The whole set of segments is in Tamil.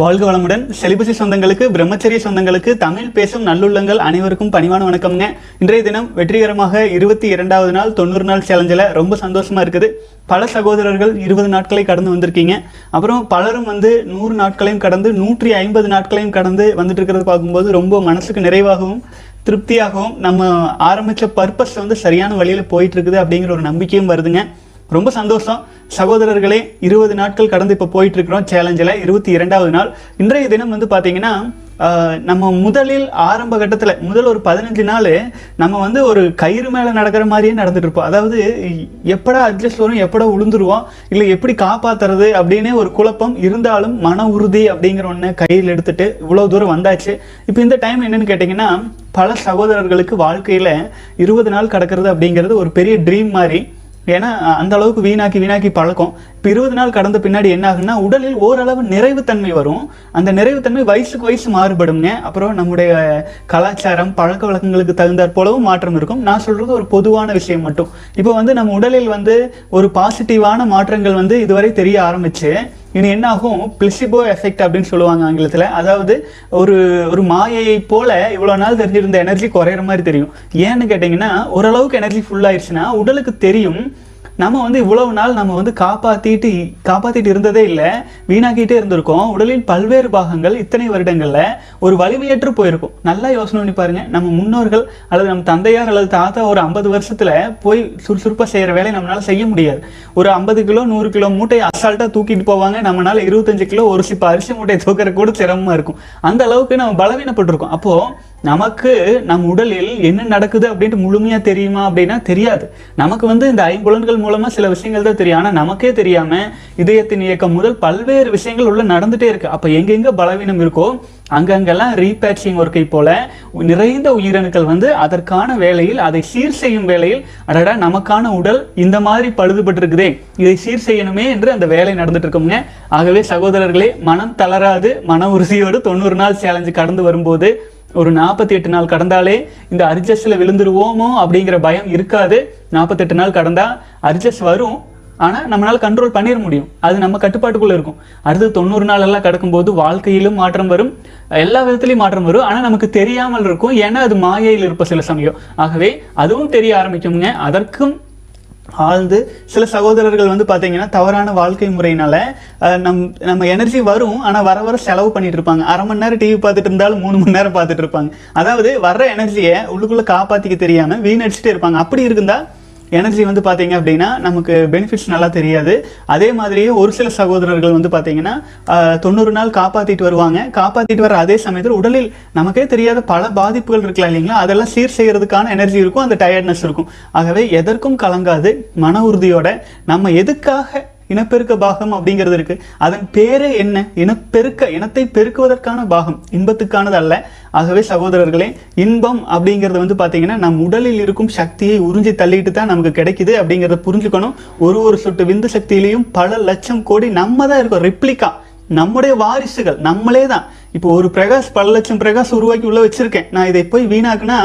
வாழ்க வளமுடன். செலிபசி சொந்தங்களுக்கு பிரம்மச்சரிய சொந்தங்களுக்கு தமிழ் பேசும் நல்லுள்ளங்கள் அனைவருக்கும் பணிவான வணக்கம்ங்க. இன்றைய தினம் வெற்றிகரமாக இருபத்தி இரண்டாவது நாள் தொண்ணூறு நாள் சேலஞ்சில் ரொம்ப சந்தோஷமா இருக்குது. பல சகோதரர்கள் இருபது நாட்களை கடந்து வந்திருக்கீங்க. அப்புறம் பலரும் வந்து நூறு நாட்களையும் கடந்து நூற்றி ஐம்பது நாட்களையும் கடந்து வந்துட்டு இருக்கிறத பார்க்கும்போது ரொம்ப மனசுக்கு நிறைவாகவும் திருப்தியாகவும் நம்ம ஆரம்பிச்ச பர்பஸ் வந்து சரியான வழியில் போயிட்டு இருக்குது அப்படிங்கிற ஒரு நம்பிக்கையும் வருதுங்க. ரொம்ப சந்தோஷம். சகோதரர்களே இருபது நாட்கள் கடந்து இப்போ போயிட்டு இருக்கிறோம் சேலஞ்சில். இருபத்தி இரண்டாவது நாள். இன்றைய தினம் வந்து பார்த்தீங்கன்னா நம்ம முதலில் ஆரம்ப கட்டத்தில் முதல் ஒரு பதினஞ்சு நாள் நம்ம வந்து ஒரு கயிறு மேலே நடக்கிற மாதிரியே நடந்துட்டு இருப்போம் அதாவது எப்படா அட்ஜஸ்ட் வரும் எப்படா உளுந்துருவோம் இல்லை எப்படி காப்பாத்துறது அப்படின்னு ஒரு குழப்பம் இருந்தாலும் மன உறுதி அப்படிங்கிற ஒன்று கையில் எடுத்துட்டு இவ்வளோ தூரம் வந்தாச்சு. இப்போ இந்த டைம் என்னென்னு கேட்டிங்கன்னா பல சகோதரர்களுக்கு வாழ்க்கையில் இருபது நாள் கிடக்கிறது அப்படிங்கிறது ஒரு பெரிய ட்ரீம் மாதிரி. ஏன்னா அந்த அளவுக்கு வீணாக்கி வீணாக்கி பழக்கம். இப்போ இருபது நாள் கடந்த பின்னாடி என்ன ஆகுன்னா உடலில் ஓரளவு நிறைவுத்தன்மை வரும். அந்த நிறைவுத்தன்மை வயசுக்கு வயசு மாறுபடுங்க அப்புறம் நம்முடைய கலாச்சாரம் பழக்க வழக்கங்களுக்கு தகுந்தாற் போலவும் மாற்றம் இருக்கும். நான் சொல்றது ஒரு பொதுவான விஷயம் மட்டும். இப்போ வந்து நம்ம உடலில் வந்து ஒரு பாசிட்டிவான மாற்றங்கள் வந்து இதுவரை தெரிய ஆரம்பிச்சு இனி என்ன ஆகும் பிளிசிபோ எஃபெக்ட் அப்படின்னு சொல்லுவாங்க ஆங்கிலத்தில். அதாவது ஒரு ஒரு மாயை போல இவ்வளோ நாள் தெரிஞ்சிருந்த எனர்ஜி குறையிற மாதிரி தெரியும். ஏன்னு கேட்டிங்கன்னா ஓரளவுக்கு எனர்ஜி ஃபுல்லாகிடுச்சுன்னா உடலுக்கு தெரியும். நம்ம வந்து இவ்வளவு நாள் நம்ம வந்து காப்பாற்றிட்டு காப்பாற்றிட்டு இருந்ததே இல்லை. வீணாக்கிட்டே இருந்திருக்கோம். உடலின் பல்வேறு பாகங்கள் இத்தனை வருடங்களில் ஒரு வலிமையற்று போயிருக்கும். நல்லா யோசனை பண்ணி பாருங்க. நம்ம முன்னோர்கள் அல்லது நம்ம தந்தையார் அல்லது தாத்தா ஒரு ஐம்பது வருஷத்துல போய் சுறுசுறுப்பாக செய்யற வேலையை நம்மளால செய்ய முடியாது. ஒரு ஐம்பது கிலோ நூறு கிலோ மூட்டையை அசால்ட்டா தூக்கிட்டு போவாங்க. நம்மளால இருபத்தஞ்சு கிலோ ஒரு சிப்ப அரிசி மூட்டையை தூக்கிற கூட சிரமமா இருக்கும். அந்த அளவுக்கு நம்ம பலவீனப்பட்டிருக்கோம். அப்போ நமக்கு நம் உடலில் என்ன நடக்குது அப்படின்ட்டு முழுமையா தெரியுமா அப்படின்னா தெரியாது. நமக்கு வந்து இந்த ஐம்புலன்கள் மூலமா சில விஷயங்கள் தான் தெரியும். ஆனா நமக்கே தெரியாம இதயத்தின் இயக்கம் முதல் பல்வேறு விஷயங்கள் உள்ள நடந்துட்டே இருக்கு. அப்ப எங்கெங்க பலவீனம் இருக்கோ அங்கங்கெல்லாம் ரீபேட்சிங் ஒர்க்கை போல நிறைந்த உயிரணுக்கள் வந்து அதற்கான வேலையில் அதை சீர் செய்யும் வேலையில் அடடா நமக்கான உடல் இந்த மாதிரி பழுதுபட்டிருக்குதே இதை சீர் செய்யணுமே என்று அந்த வேலை நடந்துட்டு இருக்கோங்க ஆகவே சகோதரர்களே மனம் தளராது மன உறுதியோடு தொண்ணூறு நாள் சேலஞ்சு கடந்து வரும்போது ஒரு நாற்பத்தி எட்டு நாள் கடந்தாலே இந்த அரிஜஸ்ல விழுந்துருவோமோ அப்படிங்கிற பயம் இருக்காது. நாற்பத்தெட்டு நாள் கடந்தா அரிஜஸ் வரும் ஆனால் நம்மளால் கண்ட்ரோல் பண்ணிட முடியும். அது நம்ம கட்டுப்பாட்டுக்குள்ளே இருக்கும். அடுத்து தொண்ணூறு நாளெல்லாம் கிடக்கும்போது வாழ்க்கையிலும் மாற்றம் வரும். எல்லா விதத்திலையும் மாற்றம் வரும். ஆனால் நமக்கு தெரியாமல் இருக்கும். ஏன்னா அது மாயையில் இருப்ப சில சமயம். ஆகவே அதுவும் தெரிய ஆரம்பிக்குங்க அதற்கும் ஆழ்ந்து சில சகோதரர்கள் வந்து பார்த்தீங்கன்னா தவறான வாழ்க்கை முறையினால நம் நம்ம எனர்ஜி வரும். ஆனால் வர வர செலவு பண்ணிட்டு இருப்பாங்க. அரை மணி நேரம் டிவி பார்த்துட்டு இருந்தாலும் மூணு மணி நேரம் பார்த்துட்டு இருப்பாங்க. அதாவது வர்ற எனர்ஜியை உள்ளுக்குள்ளே காப்பாற்றிக்க தெரியாமல் வீணடிச்சுட்டே இருப்பாங்க. அப்படி இருந்தால் எனர்ஜி வந்து பார்த்தீங்க அப்படின்னா நமக்கு பெனிஃபிட்ஸ் நல்லா தெரியாது. அதே மாதிரியே ஒரு சில சகோதரர்கள் வந்து பார்த்தீங்கன்னா தொண்ணூறு நாள் காப்பாற்றிட்டு வருவாங்க. காப்பாற்றிட்டு வர அதே சமயத்தில் உடலில் நமக்கே தெரியாத பல பாதிப்புகள் இருக்கலாம் இல்லைங்களா? அதெல்லாம் சீர் செய்கிறதுக்கான எனர்ஜி இருக்கும் அந்த டயர்ட்னஸ் இருக்கும். ஆகவே எதற்கும் கலங்காது மன உறுதியோட நம்ம எதுக்காக இனப்பெருக்க பாகம் அப்படிங்கிறது இருக்கு. அதன் பேரே என்ன? இனப்பெருக்க இனத்தை பெருக்குவதற்கான பாகம். இன்பத்துக்கானது அல்ல. ஆகவே சகோதரர்களே இன்பம் அப்படிங்கிறது வந்து பார்த்தீங்கன்னா நம் உடலில் இருக்கும் சக்தியை உறிஞ்சி தள்ளிட்டு தான் நமக்கு கிடைக்குது அப்படிங்கிறத புரிஞ்சுக்கணும். ஒரு ஒரு சொட்டு விந்து சக்தியிலையும் பல லட்சம் கோடி நம்ம தான் இருக்கோம். ரிப்ளிக்கா நம்முடைய வாரிசுகள் நம்மளே தான். இப்போ ஒரு பிரகாஷ் பல லட்சம் பிரகாஷ் உருவாக்கி உள்ள வச்சிருக்கேன். நான் இதை போய் வீணாக்குனா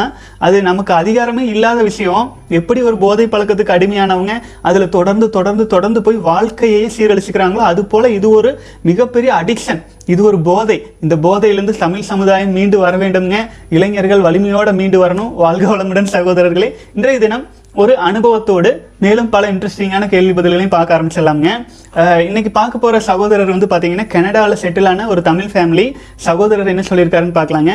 அது நமக்கு அதிகாரமே இல்லாத விஷயம். எப்படி ஒரு போதை பழக்கத்துக்கு அடிமையானவங்க அதுல தொடர்ந்து தொடர்ந்து தொடர்ந்து போய் வாழ்க்கையே சீரழிச்சுக்கிறாங்களோ அது போல இது ஒரு மிகப்பெரிய அடிக்ஷன் இது ஒரு போதை. இந்த போதையிலிருந்து தமிழ் சமுதாயம் மீண்டு வர வேண்டும்ங்க. இளைஞர்கள் வலிமையோட மீண்டு வரணும். வாழ்க வளமுடன் சகோதரர்களே. இன்றைய தினம் ஒரு அனுபவத்தோடு மேலும் பல இன்ட்ரெஸ்டிங்கான கேள்வி பதில்களையும் பார்க்க ஆரம்பிச்சிடலாங்க இன்னைக்கு பார்க்க போகிற சகோதரர் வந்து பார்த்தீங்கன்னா கனடாவில் செட்டிலான ஒரு தமிழ் ஃபேமிலி சகோதரர் என்ன சொல்லியிருக்காருன்னு பார்க்கலாங்க.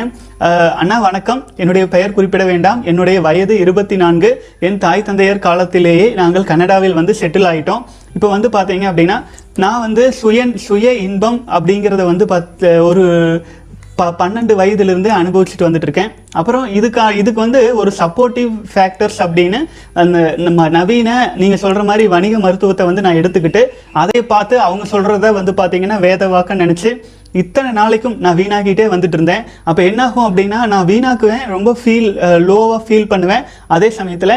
அண்ணா வணக்கம். என்னுடைய பெயர் குறிப்பிட வேண்டாம். என்னுடைய வயது இருபத்தி நான்கு என் தாய் தந்தையர் காலத்திலேயே நாங்கள் கனடாவில் வந்து செட்டில் ஆகிட்டோம் இப்போ வந்து பார்த்தீங்க அப்படின்னா நான் வந்து சுய சுய இன்பம் அப்படிங்கிறத வந்து பத் ஒரு ப பன்னெண்டு வயதுலேருந்து அனுபவிச்சுட்டு வந்துட்டு இருக்கேன் அப்புறம் இதுக்கா இதுக்கு வந்து ஒரு சப்போர்ட்டிவ் ஃபேக்டர்ஸ் அப்படின்னு அந்த நம்ம நவீன நீங்கள் சொல்கிற மாதிரி வணிக மருத்துவத்தை வந்து நான் எடுத்துக்கிட்டு அதை பார்த்து அவங்க சொல்கிறத வந்து பார்த்தீங்கன்னா வேத நினச்சி இத்தனை நாளைக்கும் நான் வீணாக்கிட்டே வந்துட்டு இருந்தேன் அப்போ என்னாகும் அப்படின்னா நான் வீணாக்குவேன் ரொம்ப ஃபீல் லோவாக ஃபீல் பண்ணுவேன். அதே சமயத்தில்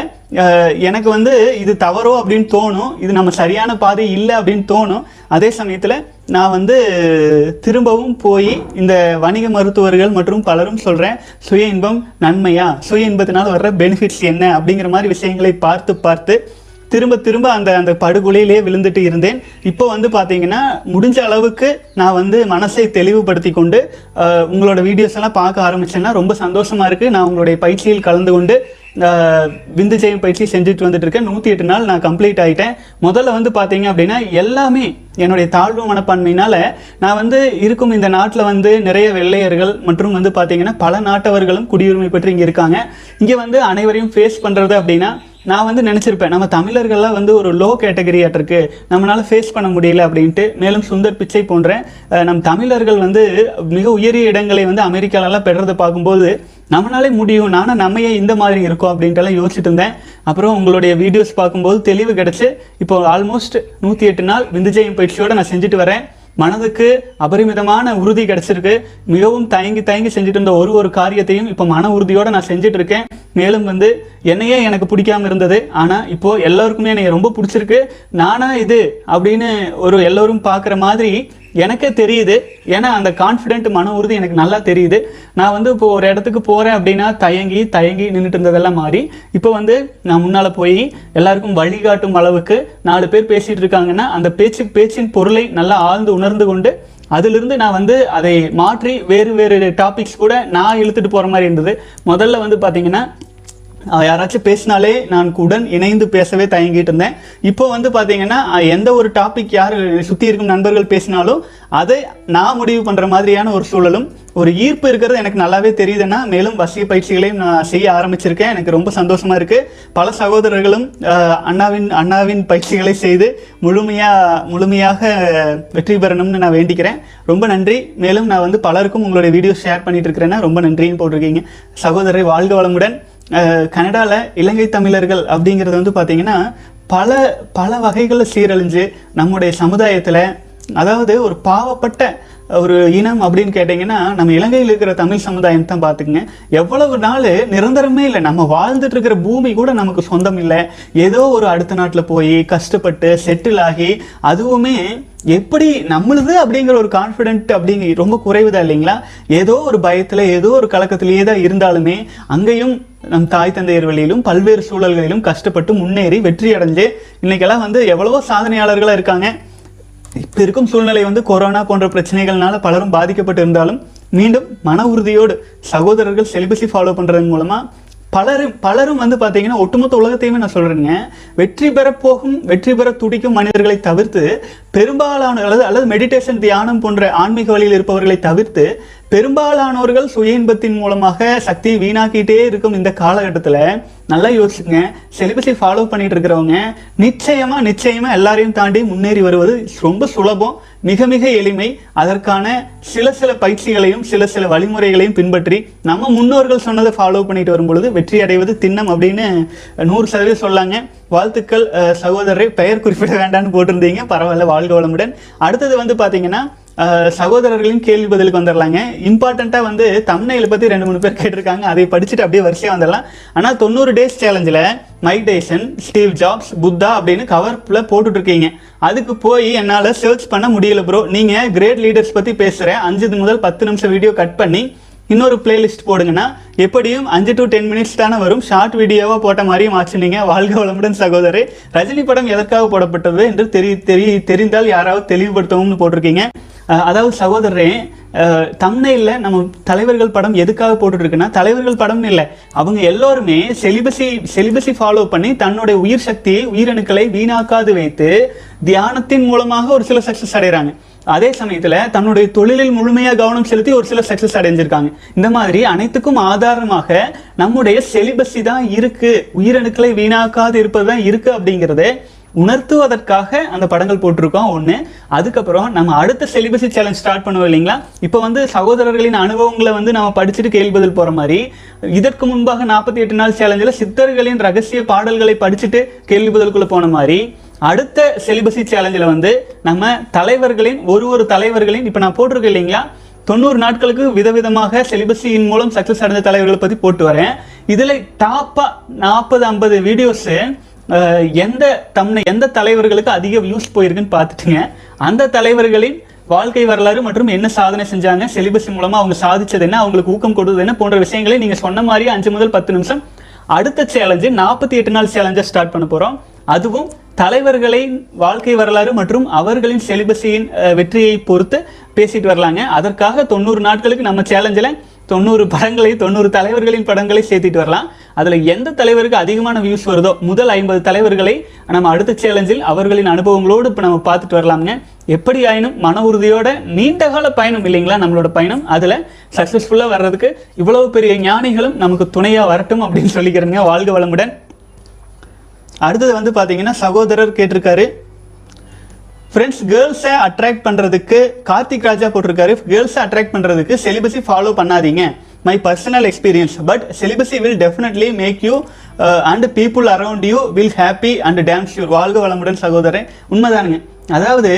எனக்கு வந்து இது தவறோ அப்படின்னு தோணும் இது நம்ம சரியான பாதை இல்லை அப்படின்னு தோணும். அதே சமயத்தில் நான் வந்து திரும்பவும் போய் இந்த வணிக மருத்துவர்கள் மற்றும் பலரும் சொல்கிறேன் சுய இன்பம் நன்மையா? சுய இன்பத்தினால் வர்ற பெனிஃபிட்ஸ் என்ன? அப்படிங்கிற மாதிரி விஷயங்களை பார்த்து பார்த்து திரும்ப திரும்ப அந்த அந்த படுகொலையிலே விழுந்துட்டு இருந்தேன். இப்போ வந்து பார்த்தீங்கன்னா முடிஞ்ச அளவுக்கு நான் வந்து மனசை தெளிவுபடுத்தி கொண்டு உங்களோட வீடியோஸ் எல்லாம் பார்க்க ஆரம்பிச்சேன்னா ரொம்ப சந்தோஷமா இருக்கு. நான் உங்களுடைய பயிற்சியில் கலந்து கொண்டு விந்து ஜெயம் பயிற்சி செஞ்சுட்டு வந்துட்டு இருக்கேன் நூற்றி எட்டு நாள் நான் கம்ப்ளீட் ஆகிட்டேன் முதல்ல வந்து பார்த்தீங்க அப்படின்னா எல்லாமே என்னுடைய தாழ்வு மனப்பான்மையினால் நான் வந்து இருக்கும் இந்த நாட்டில் வந்து நிறைய வெள்ளையர்கள் மற்றும் வந்து பார்த்தீங்கன்னா பல நாட்டவர்களும் குடியுரிமை பெற்று இங்கே இருக்காங்க. இங்கே வந்து அனைவரையும் ஃபேஸ் பண்ணுறது அப்படின்னா நான் வந்து நினச்சிருப்பேன் நம்ம தமிழர்கள்லாம் வந்து ஒரு லோ கேட்டகரியாட்டிருக்கு நம்மளால் ஃபேஸ் பண்ண முடியல அப்படின்ட்டு மேலும் சுந்தர் பிச்சை போன்ற நம் தமிழர்கள் வந்து மிக உயரிய இடங்களை வந்து அமெரிக்காலலாம் பெறுறதை பார்க்கும்போது நம்மளாலே முடியும். நானும் நம்ம ஏன் இந்த மாதிரி இருக்கோம் அப்படின்ட்டுலாம் யோசிச்சுட்டு இருந்தேன். அப்புறம் உங்களுடைய வீடியோஸ் பார்க்கும்போது தெளிவு கிடச்சி இப்போ ஆல்மோஸ்ட் நூற்றி எட்டு நாள் விந்துஜெயம் பயிற்சியோட நான் செஞ்சுட்டு வரேன். மனதுக்கு அபரிமிதமான உறுதி கிடைச்சிருக்கு. மிகவும் தயங்கி தயங்கி செஞ்சுட்டு இருந்த ஒரு ஒரு காரியத்தையும் இப்போ மன உறுதியோடு நான் செஞ்சுட்டு இருக்கேன். மேலும் வந்து என்னையே எனக்கு பிடிக்காம இருந்தது. ஆனால் இப்போது எல்லாருக்குமே என்னை ரொம்ப பிடிச்சிருக்கு. நானா இது அப்படின்னு ஒரு எல்லோரும் பார்க்குற மாதிரி எனக்கே தெரியுது. ஏன்னா அந்த கான்ஃபிடென்ட் மன உறுதி எனக்கு நல்லா தெரியுது. நான் வந்து இப்போ ஒரு இடத்துக்கு போகிறேன் அப்படின்னா தயங்கி தயங்கி நின்றுட்டு இருந்ததெல்லாம் மாறி இப்போ வந்து நான் முன்னால் போய் எல்லாருக்கும் வழிகாட்டும் அளவுக்கு நாலு பேர் பேசிகிட்டு இருக்காங்கன்னா அந்த பேச்சு பேச்சின் பொருளை நல்லா ஆழ்ந்து உணர்ந்து கொண்டு அதிலிருந்து நான் வந்து அதை மாற்றி வேறு வேறு டாபிக்ஸ் கூட நான் இழுத்துட்டு போகிற மாதிரி இருந்தது. முதல்ல வந்து பார்த்தீங்கன்னா யாராச்சும் பேசினாலே நான் உடன் இணைந்து பேசவே தயங்கிட்டு இருந்தேன். இப்போ வந்து பார்த்தீங்கன்னா எந்த ஒரு டாபிக் யார் சுற்றி இருக்கும் நண்பர்கள் பேசினாலும் அதை நான் முடிவு பண்ணுற மாதிரியான ஒரு சூழலும் ஒரு ஈர்ப்பு இருக்கிறது எனக்கு நல்லாவே தெரியுதுன்னா மேலும் வசிய பயிற்சிகளையும் நான் செய்ய ஆரம்பிச்சிருக்கேன். எனக்கு ரொம்ப சந்தோஷமாக இருக்குது பல சகோதரர்களும் அண்ணாவின் அண்ணாவின் பயிற்சிகளை செய்து முழுமையாக முழுமையாக வெற்றி பெறணும்னு நான் வேண்டிக்கிறேன். ரொம்ப நன்றி. மேலும் நான் வந்து பலருக்கும் உங்களுடைய வீடியோ ஷேர் பண்ணிட்டு இருக்கிறேன்னா ரொம்ப நன்றின்னு போட்டிருக்கீங்க. சகோதரரை வாழ்க வளமுடன். கனடாவில் இலங்கை தமிழர்கள் அப்படிங்கிறது வந்து பார்த்திங்கன்னா பல பல வகைகளில் சீரழிஞ்சு நம்முடைய சமுதாயத்தில் அதாவது ஒரு பாவப்பட்ட ஒரு இனம் அப்படின்னு கேட்டிங்கன்னா நம்ம இலங்கையில் இருக்கிற தமிழ் சமுதாயம் தான் பார்த்துக்குங்க எவ்வளவு நாள் நிரந்தரமே இல்லை. நம்ம வாழ்ந்துட்டு இருக்கிற பூமி கூட நமக்கு சொந்தம் இல்லை. ஏதோ ஒரு அடுத்த நாட்டில் போய் கஷ்டப்பட்டு செட்டில் ஆகி அதுவுமே எப்படி நம்மளுது அப்படிங்கிற ஒரு கான்ஃபிடென்ட் அப்படிங்க ரொம்ப குறைவுதா இல்லைங்களா? ஏதோ ஒரு பயத்தில் ஏதோ ஒரு கலக்கத்திலேயே தான் இருந்தாலுமே அங்கேயும் நம் தாய் தந்தையர் வழியிலும் பல்வேறு சூழல்களிலும் கஷ்டப்பட்டு முன்னேறி வெற்றி அடைஞ்சு இன்னைக்கெல்லாம் வந்து எவ்வளவோ சாதனையாளர்களாக இருக்காங்க. இப்போ இருக்கும் சூழ்நிலை வந்து கொரோனா போன்ற பிரச்சனைகள்னால பலரும் பாதிக்கப்பட்டு இருந்தாலும் மீண்டும் மன உறுதியோடு சகோதரர்கள் செலிபஸை ஃபாலோ பண்ணுறதன் மூலமாக பலரும் பலரும் வந்து பார்த்தீங்கன்னா ஒட்டுமொத்த உலகத்தையுமே நான் சொல்கிறேங்க வெற்றி பெற போகும் வெற்றி பெற துடிக்கும் மனிதர்களை தவிர்த்து பெரும்பாலான அல்லது அல்லது மெடிடேஷன் தியானம் போன்ற ஆன்மீக வழியில் இருப்பவர்களை தவிர்த்து பெரும்பாலானவர்கள் சுய இன்பத்தின் மூலமாக சக்தியை வீணாக்கிட்டே இருக்கும் இந்த காலகட்டத்தில் நல்லா யோசிச்சுங்க செலிபஸை ஃபாலோ பண்ணிட்டு இருக்கிறவங்க நிச்சயமா நிச்சயமா எல்லாரையும் தாண்டி முன்னேறி வருவது ரொம்ப சுலபம் மிக மிக எளிமை. அதற்கான சில சில பயிற்சிகளையும் சில சில வழிமுறைகளையும் பின்பற்றி நம்ம முன்னோர்கள் சொன்னதை ஃபாலோ பண்ணிட்டு வரும் பொழுது வெற்றி அடைவது திண்ணம் அப்படின்னு நூறு சதவீதம் சொல்லாங்க. வாழ்த்துக்கள் சகோதரரை பெயர் குறிப்பிட வேண்டாம்னு போட்டிருந்தீங்க. பரவாயில்ல வாழ்க வளமுடன். அடுத்தது வந்து பார்த்தீங்கன்னா சகோதரர்களின் கேள்வி பதிலுக்கு வந்துடலாங்க. இம்பார்ட்டண்ட்டாக வந்து தமிழ்நெயில பற்றி ரெண்டு மூணு பேர் கேட்டிருக்காங்க. அதை படிச்சுட்டு அப்படியே வரிசையாக வந்துடலாம். ஆனால் தொண்ணூறு days சேலஞ்சில் Mike Tyson Steve Jobs Buddha அப்படின்னு கவர்ப்பில் போட்டுட்ருக்கீங்க அதுக்கு போய் என்னால் சர்ச் பண்ண முடியல ப்ரோ நீங்கள் கிரேட் லீடர்ஸ் பற்றி பேசுகிறேன் அஞ்சு முதல் பத்து நிமிஷம் வீடியோ கட் பண்ணி இன்னொரு பிளேலிஸ்ட் போடுங்கன்னா எப்படியும் அஞ்சு டு டென் மினிட்ஸ் தானே வரும். ஷார்ட் வீடியோவாக போட்ட மாதிரியும் ஆச்சுனீங்க. வாழ்க வளமுடன் சகோதரே ரஜினி படம் எதற்காக போடப்பட்டது என்று தெரி தெரி தெரிந்தால் யாராவது தெளிவுபடுத்தவும்னு போட்டிருக்கீங்க. அதாவது சகோதரரே தம்னையில் நம்ம தலைவர்கள் படம் எதுக்காக போட்டுட்ருக்குன்னா தலைவர்கள் படம்னு இல்லை. அவங்க எல்லோருமே செலிபஸை செலிபஸை ஃபாலோ பண்ணி தன்னுடைய உயிர் சக்தியை உயிரணுக்களை வீணாக்காது வைத்து தியானத்தின் மூலமாக ஒரு சில சக்ஸஸ் அடைகிறாங்க அதே சமயத்துல தன்னுடைய தொழிலில் முழுமையா கவனம் செலுத்தி ஒரு சில சக்சஸ் அடைஞ்சிருக்காங்க. இந்த மாதிரி அனைத்துக்கும் ஆதாரமாக நம்முடைய செலிபஸி தான் இருக்கு. உயிரணுக்களை வீணாக்காது இருப்பது தான் இருக்கு அப்படிங்கறத உணர்த்துவதற்காக அந்த படங்கள் போட்டிருக்கோம். ஒண்ணு அதுக்கப்புறம் நம்ம அடுத்த செலிபஸி சேலஞ்ச் ஸ்டார்ட் பண்ணுவோம் இல்லைங்களா? இப்போ வந்து சகோதரர்களின் அனுபவங்களை வந்து நம்ம படிச்சுட்டு கேள்வி பதில் போற மாதிரி இதற்கு முன்பாக நாற்பத்தி எட்டு நாள் சேலஞ்சில் சித்தர்களின் ரகசிய பாடல்களை படிச்சுட்டு கேள்வி பதிலுக்குள்ள போன மாதிரி அடுத்த செலிபசி சேலஞ்சில் வந்து நம்ம தலைவர்களின் ஒரு ஒரு தலைவர்களின் இப்போ நான் போட்டிருக்கேன் இல்லைங்களா? தொண்ணூறு நாட்களுக்கு விதவிதமாக செலிபஸியின் மூலம் சக்சஸ் அடைஞ்ச தலைவர்களை பற்றி போட்டு வரேன். இதில் டாப்பாக நாற்பது ஐம்பது வீடியோஸு எந்த தம்னை எந்த தலைவர்களுக்கு அதிக வியூஸ் போயிருக்குன்னு பார்த்துட்டுங்க. அந்த தலைவர்களின் வாழ்க்கை வரலாறு மற்றும் என்ன சாதனை செஞ்சாங்க செலிபஸி மூலமாக அவங்க சாதிச்சது என்ன அவங்களுக்கு ஊக்கம் கொடுத்தது என்ன போன்ற விஷயங்களை நீங்கள் சொன்ன மாதிரி அஞ்சு முதல் பத்து நிமிஷம் அடுத்த சேலஞ்சு நாற்பத்தி எட்டு நாள் சேலஞ்சை ஸ்டார்ட் பண்ண போகிறோம் அதுவும் தலைவர்களின் வாழ்க்கை வரலாறு மற்றும் அவர்களின் செலிபஸியின் வெற்றியை பொறுத்து பேசிட்டு வரலாங்க. அதற்காக தொண்ணூறு நாட்களுக்கு நம்ம சேலஞ்சில் தொண்ணூறு படங்களை தொண்ணூறு தலைவர்களின் படங்களை சேர்த்திட்டு வரலாம். அதில் எந்த தலைவருக்கு அதிகமான வியூஸ் வருதோ முதல் ஐம்பது தலைவர்களை நம்ம அடுத்த சேலஞ்சில் அவர்களின் அனுபவங்களோடு இப்போ நம்ம பார்த்துட்டு வரலாமுங்க. எப்படி ஆயினும் மன உறுதியோட நீண்ட கால பயணம் இல்லைங்களா நம்மளோட பயணம்? அதில் சக்ஸஸ்ஃபுல்லாக வர்றதுக்கு இவ்வளவு பெரிய ஞானிகளும் நமக்கு துணையாக வரட்டும் அப்படின்னு சொல்லிக்கிறேங்க. வாழ்க வளமுடன். அடுத்தது வந்து பார்த்தீங்கன்னா சகோதரர் கேட்டிருக்காரு. ஃப்ரெண்ட்ஸ் கேர்ள்ஸை அட்ராக்ட் பண்ணுறதுக்கு கார்த்திக் ராஜா போட்டிருக்காரு. கேர்ள்ஸை அட்ராக்ட் பண்ணுறதுக்கு செலிபஸி ஃபாலோ பண்ணாதீங்க. My personal experience but celibacy will definitely make you and people around you will happy and thanks your வாழ்க வளமுடன் சகோதரன் உண்மைதானுங்க. அதாவது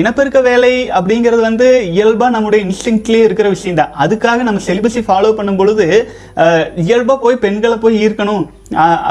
இனப்பெருக்க வேலை அப்படிங்கிறது வந்து இயல்பாக நம்முடைய இன்ஸ்டிங்க்ட்லேயே இருக்கிற விஷயம் தான் அதுக்காக நம்ம செலிபஸை ஃபாலோ பண்ணும் பொழுது இயல்பாக போய் பெண்களை போய் ஈர்க்கணும்.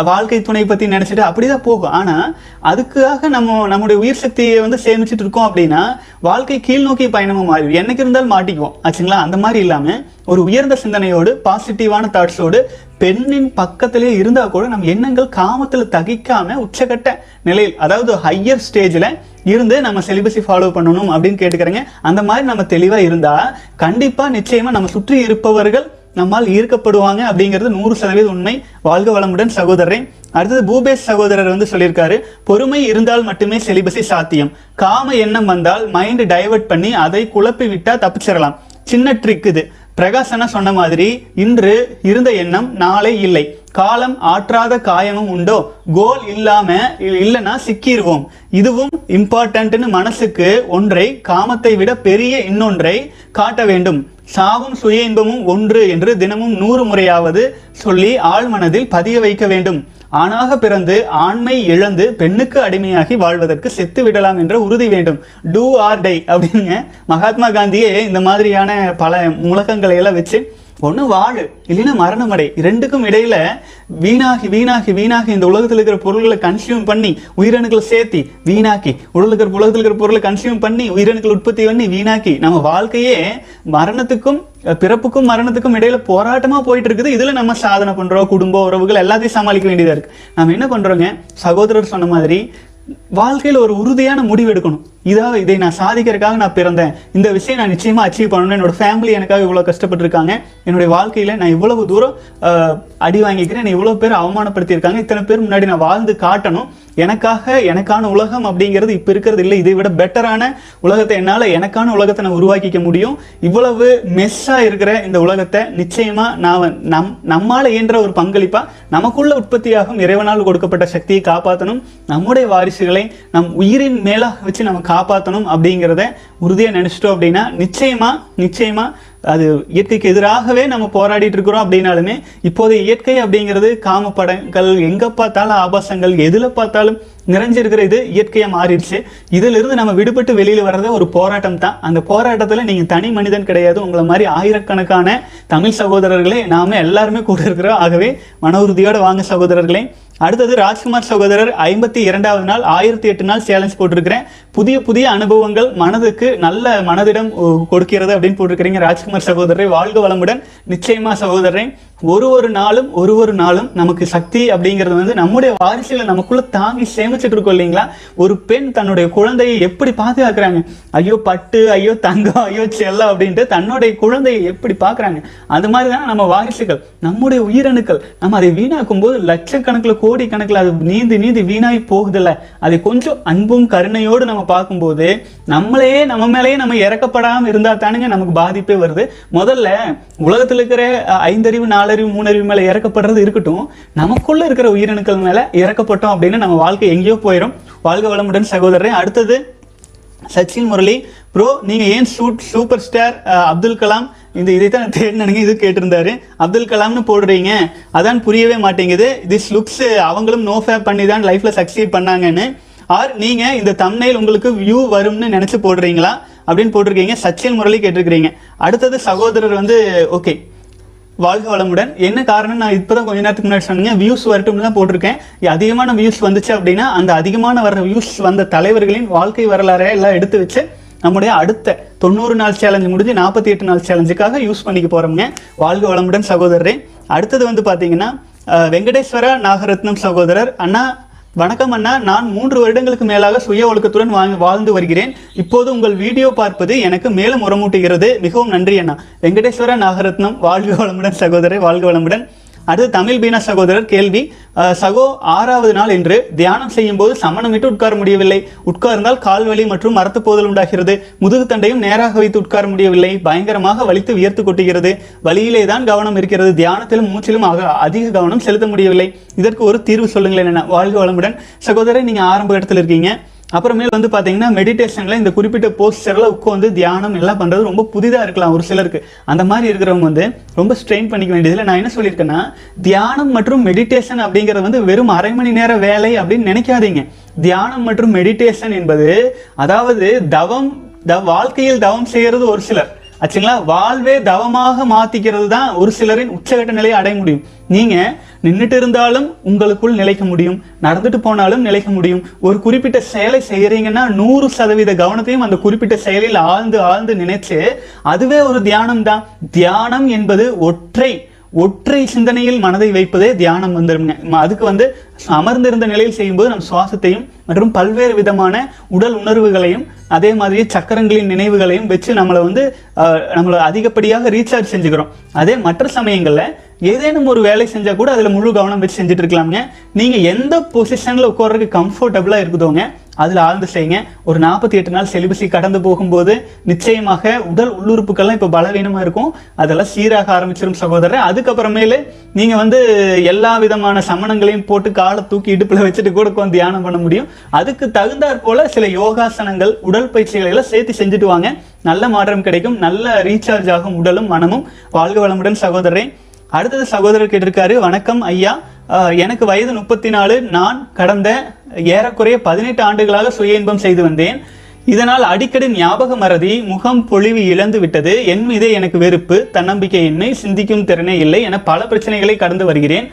வாழ்க்கை துணை பற்றி நினச்சிட்டு அப்படி தான் போகும். ஆனால் அதுக்காக நம்ம நம்முடைய உயிர் சக்தியை வந்து சேமிச்சிட்டு இருக்கோம் அப்படின்னா வாழ்க்கை கீழ் நோக்கி பயணமாக மாறி என்னைக்கு இருந்தாலும் மாட்டிக்குவோம். ஆச்சுங்களா? அந்த மாதிரி இல்லாமல் ஒரு உயர்ந்த சிந்தனையோடு பாசிட்டிவான தாட்ஸோடு பெண்ணின் பக்கத்திலே இருந்தால் கூட நம்ம எண்ணங்கள் காமத்தில் தகிக்காம உச்சகட்ட நிலையில் அதாவது ஹையர் ஸ்டேஜில் இருந்து நம்ம செலிபஸை ஃபாலோ பண்ணணும் அப்படின்னு கேட்டுக்கிறேங்க. அந்த மாதிரி நம்ம தெளிவாக இருந்தால் கண்டிப்பாக நிச்சயமாக நம்ம சுற்றி இருப்பவர்கள் நம்மால் ஈர்க்கப்படுவாங்க அப்படிங்கிறது நூறு சதவீத உண்மை. வாழ்க வளமுடன் சகோதரரே. அடுத்தது பூபேஷ் சகோதரர் வந்து சொல்லியிருக்காரு பொறுமை இருந்தால் மட்டுமே செலிபஸை சாத்தியம். காம எண்ணம் வந்தால் மைண்ட் டைவர்ட் பண்ணி அதை குழப்பி விட்டா தப்பிச்சிடலாம். சின்ன ட்ரிக் இது. பிரகாசனா சொன்ன மாதிரி இன்று இருந்த எண்ணம் நாளை இல்லை. காலம் ஆற்றாத காயமும் உண்டோ? கோல் இல்லாம இ- இல்லைன்னா சிக்கிடுவோம் இதுவும் இம்பார்ட்டன்ட்னு மனசுக்கு ஒன்றை காமத்தை விட பெரிய இன்னொன்றை காட்ட வேண்டும். சாவும் சுய இன்பமும் ஒன்று என்று தினமும் நூறு முறையாவது சொல்லி ஆழ்மனதில் பதிய வைக்க வேண்டும். ஆணாக பிறந்து ஆண்மை இழந்து பெண்ணுக்கு அடிமையாகி வாழ்வதற்கு செத்து விடலாம் என்ற உறுதி வேண்டும். டூ ஆர் டை அப்படின்னு மகாத்மா காந்தியே இந்த மாதிரியான பல முழக்கங்களை எல்லாம் வச்சு ஒன்று வாழு இல்லைன்னா மரணம் அடை. ரெண்டுக்கும் இடையில வீணாகி வீணாகி வீணாகி இந்த உலகத்தில் இருக்கிற பொருள்களை கன்சியூம் பண்ணி உயிரணுக்களை சேர்த்தி வீணாக்கி. உலகத்தில் இருக்கிற உலகத்தில் இருக்கிற பொருளை கன்சியூம் பண்ணி உயிரணுக்கள் உற்பத்தி பண்ணி வீணாக்கி. நம்ம வாழ்க்கையே மரணத்துக்கும் பிறப்புக்கும் மரணத்துக்கும் இடையில போராட்டமா போயிட்டு இருக்குது இதுல நம்ம சாதனை பண்றோம். குடும்ப உறவுகள் எல்லாத்தையும் சமாளிக்க வேண்டியதா இருக்கு. நம்ம என்ன பண்றோங்க? சகோதரர் சொன்ன மாதிரி வாழ்க்கையில ஒரு உறுதியான முடிவு எடுக்கணும். இதாக இதை நான் சாதிக்கிறதுக்காக நான் பிறந்தேன். இந்த விஷயம் நான் நிச்சயமாக அச்சீவ் பண்ணணும் என்னோட ஃபேமிலி எனக்காக இவ்வளோ கஷ்டப்பட்டுருக்காங்க. என்னுடைய வாழ்க்கையில் நான் இவ்வளவு தூரம் அடி வாங்கிக்கிறேன். என்னை இவ்வளோ பேர் அவமானப்படுத்தியிருக்காங்க. இத்தனை பேர் முன்னாடி நான் வாழ்ந்து காட்டணும். எனக்காக எனக்கான உலகம் அப்படிங்கிறது இப்போ இருக்கிறது இல்லை. இதை விட பெட்டரான உலகத்தை என்னால் எனக்கான உலகத்தை நான் உருவாக்கிக்க முடியும். இவ்வளவு மெஸ்ஸாக இருக்கிற இந்த உலகத்தை நிச்சயமாக நான் நம் நம்மால் இயன்ற ஒரு பங்களிப்பாக நமக்குள்ள உற்பத்தியாகும் இறைவனால் கொடுக்கப்பட்ட சக்தியை காப்பாற்றணும் நம்முடைய வாரிசுகளை நம் உயிரின் மேலாக வச்சு நம்ம காப்பாற்றணும் அப்படிங்கிறத உறுதியாக நினச்சிட்டோம் அப்படின்னா நிச்சயமாக நிச்சயமாக அது இயற்கைக்கு எதிராகவே நம்ம போராடிட்டு இருக்கிறோம் அப்படின்னாலுமே இப்போதைய இயற்கை அப்படிங்கிறது காம படங்கள் எங்கே பார்த்தாலும் ஆபாசங்கள் எதில் பார்த்தாலும் நிறைஞ்சிருக்கிற இது இயற்கையாக மாறிடுச்சு. இதிலிருந்து நம்ம விடுபட்டு வெளியில் வர்றதே ஒரு போராட்டம் தான். அந்த போராட்டத்தில் நீங்கள் தனி மனிதன் கிடையாது. உங்களை மாதிரி ஆயிரக்கணக்கான தமிழ் சகோதரர்களே நாம எல்லாருமே கூட இருக்கிறோம். ஆகவே மன உறுதியோடு வாங்க சகோதரர்களே அடுத்தது ராஜ்குமார் சகோதரர் ஐம்பத்தி இரண்டாவது நாள் ஆயிரத்தி எட்டு நாள் சேலஞ்ச் போட்டிருக்கிறேன். புதிய புதிய அனுபவங்கள் மனதுக்கு நல்ல மனதிடம் கொடுக்கிறது அப்படின்னு போட்டிருக்கிறீங்க ராஜ்குமார் சகோதரரை. வாழ்க வளமுடன். நிச்சயமா சகோதரரை. ஒரு ஒரு நாளும் ஒரு ஒரு நாளும் நமக்கு சக்தி அப்படிங்கிறது வந்து நம்முடைய வாரிசுகளை நமக்குள்ள தாங்கி சேமிச்சுட்டு இருக்கோம் இல்லைங்களா? ஒரு பெண் தன்னுடைய குழந்தையை எப்படி பாதுகாக்கிறாங்க? ஐயோ பட்டு ஐயோ தங்கம் ஐயோ செல்லம் அப்படின்ட்டு தன்னுடைய குழந்தையை எப்படி பார்க்குறாங்க அது மாதிரி தான் நம்ம வாரிசுகள் நம்முடைய உயிரணுக்கள். நம்ம அதை வீணாக்கும் போது லட்சக்கணக்கில் கோடி கணக்கில் அது நீந்தி நீந்தி வீணாகி போகுதில்ல. அதை கொஞ்சம் அன்பும் கருணையோடு நம்ம பார்க்கும்போது நம்மளையே நம்ம மேலேயே நம்ம இறக்கப்படாமல் இருந்தா தானுங்க நமக்கு பாதிப்பே வருது. முதல்ல உலகத்துல இருக்கிற ஐந்தறிவு நாள் நாலறிவு மூணறிவு மேல இறக்கப்படுறது இருக்கட்டும். நமக்குள்ள இருக்கிற உயிரணுக்கள் மேல இறக்கப்பட்டோம் அப்படின்னு நம்ம வாழ்க்கை எங்கேயோ போயிடும் வாழ்க வளமுடன் சகோதரன் அடுத்தது சச்சின் முரளி. ப்ரோ நீங்க ஏன் shoot super star Abdul Kalam இந்த இதை தான் தேடினீங்க இது கேட்டிருந்தாரு. அப்துல் கலாம்னு போடுறீங்க. அதான் புரியவே மாட்டேங்குது. திஸ் லுக்ஸ் அவங்களும் நோ ஃபேப் பண்ணி தான் லைஃப்ல சக்சீட் பண்ணாங்கன்னு. ஆர் நீங்க இந்த தம்னைல் உங்களுக்கு வியூ வரும்னு நினைச்சு போடுறீங்களா? அப்படின்னு போட்டிருக்கீங்க. சச்சின் முரளி கேட்டிருக்கிறீங்க. அடுத்தது சகோதரர் வந்து ஓகே வாழ்க வளமுடன். என்ன காரணம் நான் இப்பதான் கொஞ்ச நேரத்துக்கு முன்னாடி சொன்னீங்க வியூஸ் வரட்டும்னு தான் போட்டிருக்கேன். அதிகமான வியூஸ் வந்துச்சு அப்படின்னா அந்த அதிகமான வர்ற வியூஸ் வந்த தலைவர்களின் வாழ்க்கை வரலாறை எல்லாம் எடுத்து வச்சு நம்முடைய அடுத்த தொண்ணூறு நாள் சேலஞ்சு முடிஞ்சு நாற்பத்தி எட்டு நாள் சேலஞ்சுக்காக யூஸ் பண்ணிக்க போறோம்ங்க. வாழ்க வளமுடன் சகோதரரே. அடுத்தது வந்து பார்த்தீங்கன்னா வெங்கடேஸ்வர வெங்கடேஸ்வரா நாகரத்னம் சகோதரர் அண்ணா வணக்கம் அண்ணா. நான் மூன்று வருடங்களுக்கு மேலாக சுய ஒழுக்கத்துடன் வாழ்ந்து வருகிறேன். இப்போது உங்கள் வீடியோ பார்ப்பது எனக்கு மேலும் உரமூட்டுகிறது. மிகவும் நன்றி அண்ணா. வெங்கடேஸ்வர நாகரத்னம் வாழ்க வளமுடன் சகோதரர் வாழ்க வளமுடன். அடுத்து தமிழ் பீனா சகோதரர் கேள்வி சகோ ஆறாவது நாள் என்று தியானம் செய்யும் போது சமணமிட்டு உட்கார முடியவில்லை. உட்கார்ந்தால் கால் வலி மற்றும் மரத்து போதல் உண்டாகிறது. முதுகு தண்டையும் நேராக வைத்து உட்கார முடியவில்லை. பயங்கரமாக வலித்து வியர்த்து கொட்டுகிறது. வழியிலே தான் கவனம் இருக்கிறது. தியானத்திலும் மூச்சிலும் அதிக கவனம் செலுத்த முடியவில்லை. இதற்கு ஒரு தீர்வு சொல்லுங்களேன் என்ன வாழ்க வளமுடன். சகோதரர் நீங்க ஆரம்ப இடத்துல இருக்கீங்க. அப்புறமேல் வந்து பார்த்தீங்கன்னா மெடிடேஷனில் இந்த குறிப்பிட்ட போஸ்டரில் உட்காந்து தியானம் எல்லாம் பண்ணுறது ரொம்ப புதிதாக இருக்கலாம் ஒரு சிலருக்கு. அந்த மாதிரி இருக்கிறவங்க வந்து ரொம்ப ஸ்ட்ரெயின் பண்ணிக்க வேண்டியதில் நான் என்ன சொல்லியிருக்கேன்னா தியானம் மற்றும் மெடிடேஷன் அப்படிங்கிறது வந்து வெறும் அரை மணி நேர வேலை அப்படின்னு நினைக்காதீங்க. தியானம் மற்றும் மெடிடேஷன் என்பது அதாவது தவம் த வாழ்க்கையில் தவம் செய்கிறது ஒரு சிலர். ஆச்சுங்களா? வாழ்வே தவமாக மாத்திக்கிறது தான் ஒரு சிலரின் உச்சகட்ட நிலையை அடைய முடியும். நீங்க நின்றுட்டு இருந்தாலும் உங்களுக்குள் நிலைக்க முடியும். நடந்துட்டு போனாலும் நிலைக்க முடியும். ஒரு குறிப்பிட்ட செயலை செய்யறீங்கன்னா நூறு சதவீத கவனத்தையும் அந்த குறிப்பிட்ட செயலில் ஆழ்ந்து ஆழ்ந்து நினைச்சு அதுவே ஒரு தியானம் தான் தியானம் என்பது ஒற்றை ஒற்றை சிந்தனையில் மனதை வைப்பதே தியானம் வந்துருங்க அதுக்கு வந்து அமர்ந்திருந்த நிலையில் செய்யும்போது நம் சுவாசத்தையும் மற்றும் பல்வேறு விதமான உடல் உணர்வுகளையும் அதே மாதிரி சக்கரங்களின் நினைவுகளையும் வச்சு நம்மளை வந்து நம்மளை அதிகப்படியாக ரீசார்ஜ் செஞ்சுக்கிறோம். அதே மற்ற சமயங்களில் ஏதேனும் ஒரு வேலை செஞ்சால் கூட அதில் முழு கவனம் வச்சு செஞ்சுட்டு இருக்கலாமுங்க. நீங்கள் எந்த பொசிஷனில் உட்கார்றதுக்கு கம்ஃபர்டபுளாக இருக்குதோங்க அதில் ஆழ்ந்து செய்யுங்க ஒரு நாற்பத்தி எட்டு நாள் செலிபஸை கடந்து போகும்போது நிச்சயமாக உடல் உள்ளுறுப்புகள்லாம் இப்போ பலவீனமாக இருக்கும். அதெல்லாம் சீராக ஆரம்பிச்சிடும் சகோதரர். அதுக்கப்புறமேலு நீங்கள் வந்து எல்லா விதமான சமணங்களையும் போட்டு காலை தூக்கி இடுப்பில் வச்சுட்டு கூட உட்கார்ந்து தியானம் பண்ண முடியும். அதுக்கு தகுந்தாற் போல சில யோகாசனங்கள் உடல் பயிற்சிகளை எல்லாம் சேர்த்து செஞ்சுட்டு வாங்க. நல்ல மாற்றம் கிடைக்கும். நல்ல ரீசார்ஜ் ஆகும் உடலும் மனமும். வாழ்க வளமுடன் சகோதரரை. அடுத்தது சகோதரர் கேட்டிருக்காரு வணக்கம் ஐயா. எனக்கு வயது முப்பத்தி நாலு நான் கடந்த ஏறக்குறைய பதினெட்டு ஆண்டுகளாக சுய இன்பம் செய்து வந்தேன். இதனால் அடிக்கடி ஞாபக மறதி முகம் பொழிவு இழந்து விட்டது. என் மீதே எனக்கு வெறுப்பு தன்னம்பிக்கை என்னை சிந்திக்கும் திறனே இல்லை என பல பிரச்சனைகளை கடந்து வருகிறேன்.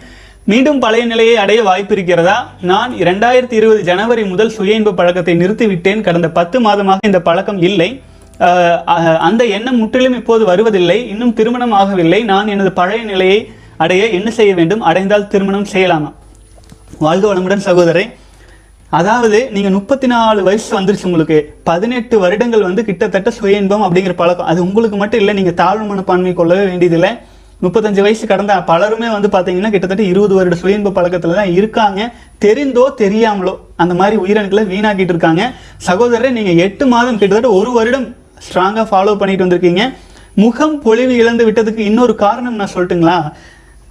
மீண்டும் பழைய நிலையை அடைய வாய்ப்பு இருக்கிறதா? நான் இரண்டாயிரத்தி இருபது ஜனவரி முதல் சுய இன்ப பழக்கத்தை நிறுத்திவிட்டேன் கடந்த பத்து மாதமாக இந்த பழக்கம் இல்லை. அந்த எண்ணம் முற்றிலும் இப்போது வருவதில்லை. இன்னும் திருமணம் ஆகவில்லை. நான் எனது பழைய நிலையை அடைய என்ன செய்ய வேண்டும்? அடைந்தால் திருமணம் செய்யலாமா? வாழ்க வளமுடன் சகோதரே அதாவது நீங்கள் முப்பத்தி நாலு வயசு வந்துருச்சு உங்களுக்கு. பதினெட்டு வருடங்கள் வந்து கிட்டத்தட்ட சுய இன்பம் அப்படிங்கிற பழக்கம். அது உங்களுக்கு மட்டும் இல்லை நீங்கள் தாழ்வு மனப்பான்மை கொள்ளவே வேண்டியதில்லை. முப்பத்தஞ்சு வயசு கடந்த பலருமே வந்து பார்த்தீங்கன்னா கிட்டத்தட்ட இருபது வருட சுயன்ப பழக்கத்தில் தான் இருக்காங்க. தெரிந்தோ தெரியாமலோ அந்த மாதிரி உயிரணுக்களை வீணாக்கிட்டு இருக்காங்க. சகோதரரை நீங்கள் எட்டு மாதம் கிட்டத்தட்ட ஒரு வருடம் ஸ்ட்ராங்காக ஃபாலோ பண்ணிட்டு வந்திருக்கீங்க. முகம் பொழிவு இழந்து விட்டதுக்கு இன்னொரு காரணம் நான் சொல்லட்டுங்களா?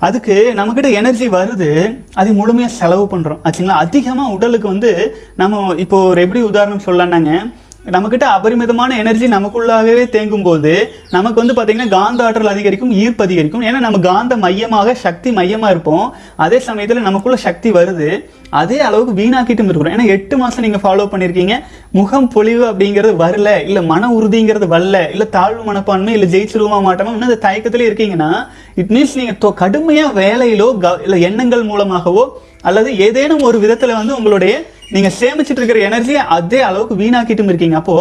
அதுக்கு நம்மக்கிட்ட எனர்ஜி வருது அதை முழுமையாக செலவு பண்ணுறோம் ஆச்சுங்களா? அதிகமாக உடலுக்கு வந்து நம்ம இப்போ ஒரு எப்படி உதாரணம் சொல்லலான்னாங்க நம்மக்கிட்ட அபரிமிதமான எனர்ஜி நமக்குள்ளாகவே தேங்கும் போது நமக்கு வந்து பார்த்திங்கன்னா காந்த ஆற்றல் அதிகரிக்கும் ஈர்ப்பு அதிகரிக்கும். ஏன்னா நம்ம காந்த மையமாக சக்தி மையமாக இருப்போம். அதே சமயத்தில் நமக்குள்ள சக்தி வருது. அதே அளவுக்கு வீணாக்கிட்டும் இருக்கிறோம். ஏன்னா எட்டு மாதம் நீங்கள் ஃபாலோ பண்ணியிருக்கீங்க முகம் பொழிவு அப்படிங்கிறது வரல இல்லை மன உறுதிங்கிறது வரல இல்லை தாழ்வு மனப்பான்மை இல்லை ஜெயிச்சிருவோமா மாட்டோமா இன்னும் அந்த தயக்கத்திலே இருக்கீங்கன்னா இட் மீன்ஸ் நீங்கள் தொ- வேலையிலோ க- இல்லை எண்ணங்கள் மூலமாகவோ அல்லது ஏதேனும் ஒரு விதத்தில் வந்து உங்களுடைய நீங்க சேமிச்சிட்டு இருக்கிற எனர்ஜியை அதே அளவுக்கு வீணாக்கிட்டும் இருக்கீங்க. அப்போ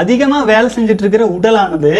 அதிகமா வேலை செஞ்சுட்டு இருக்கிற உடலானது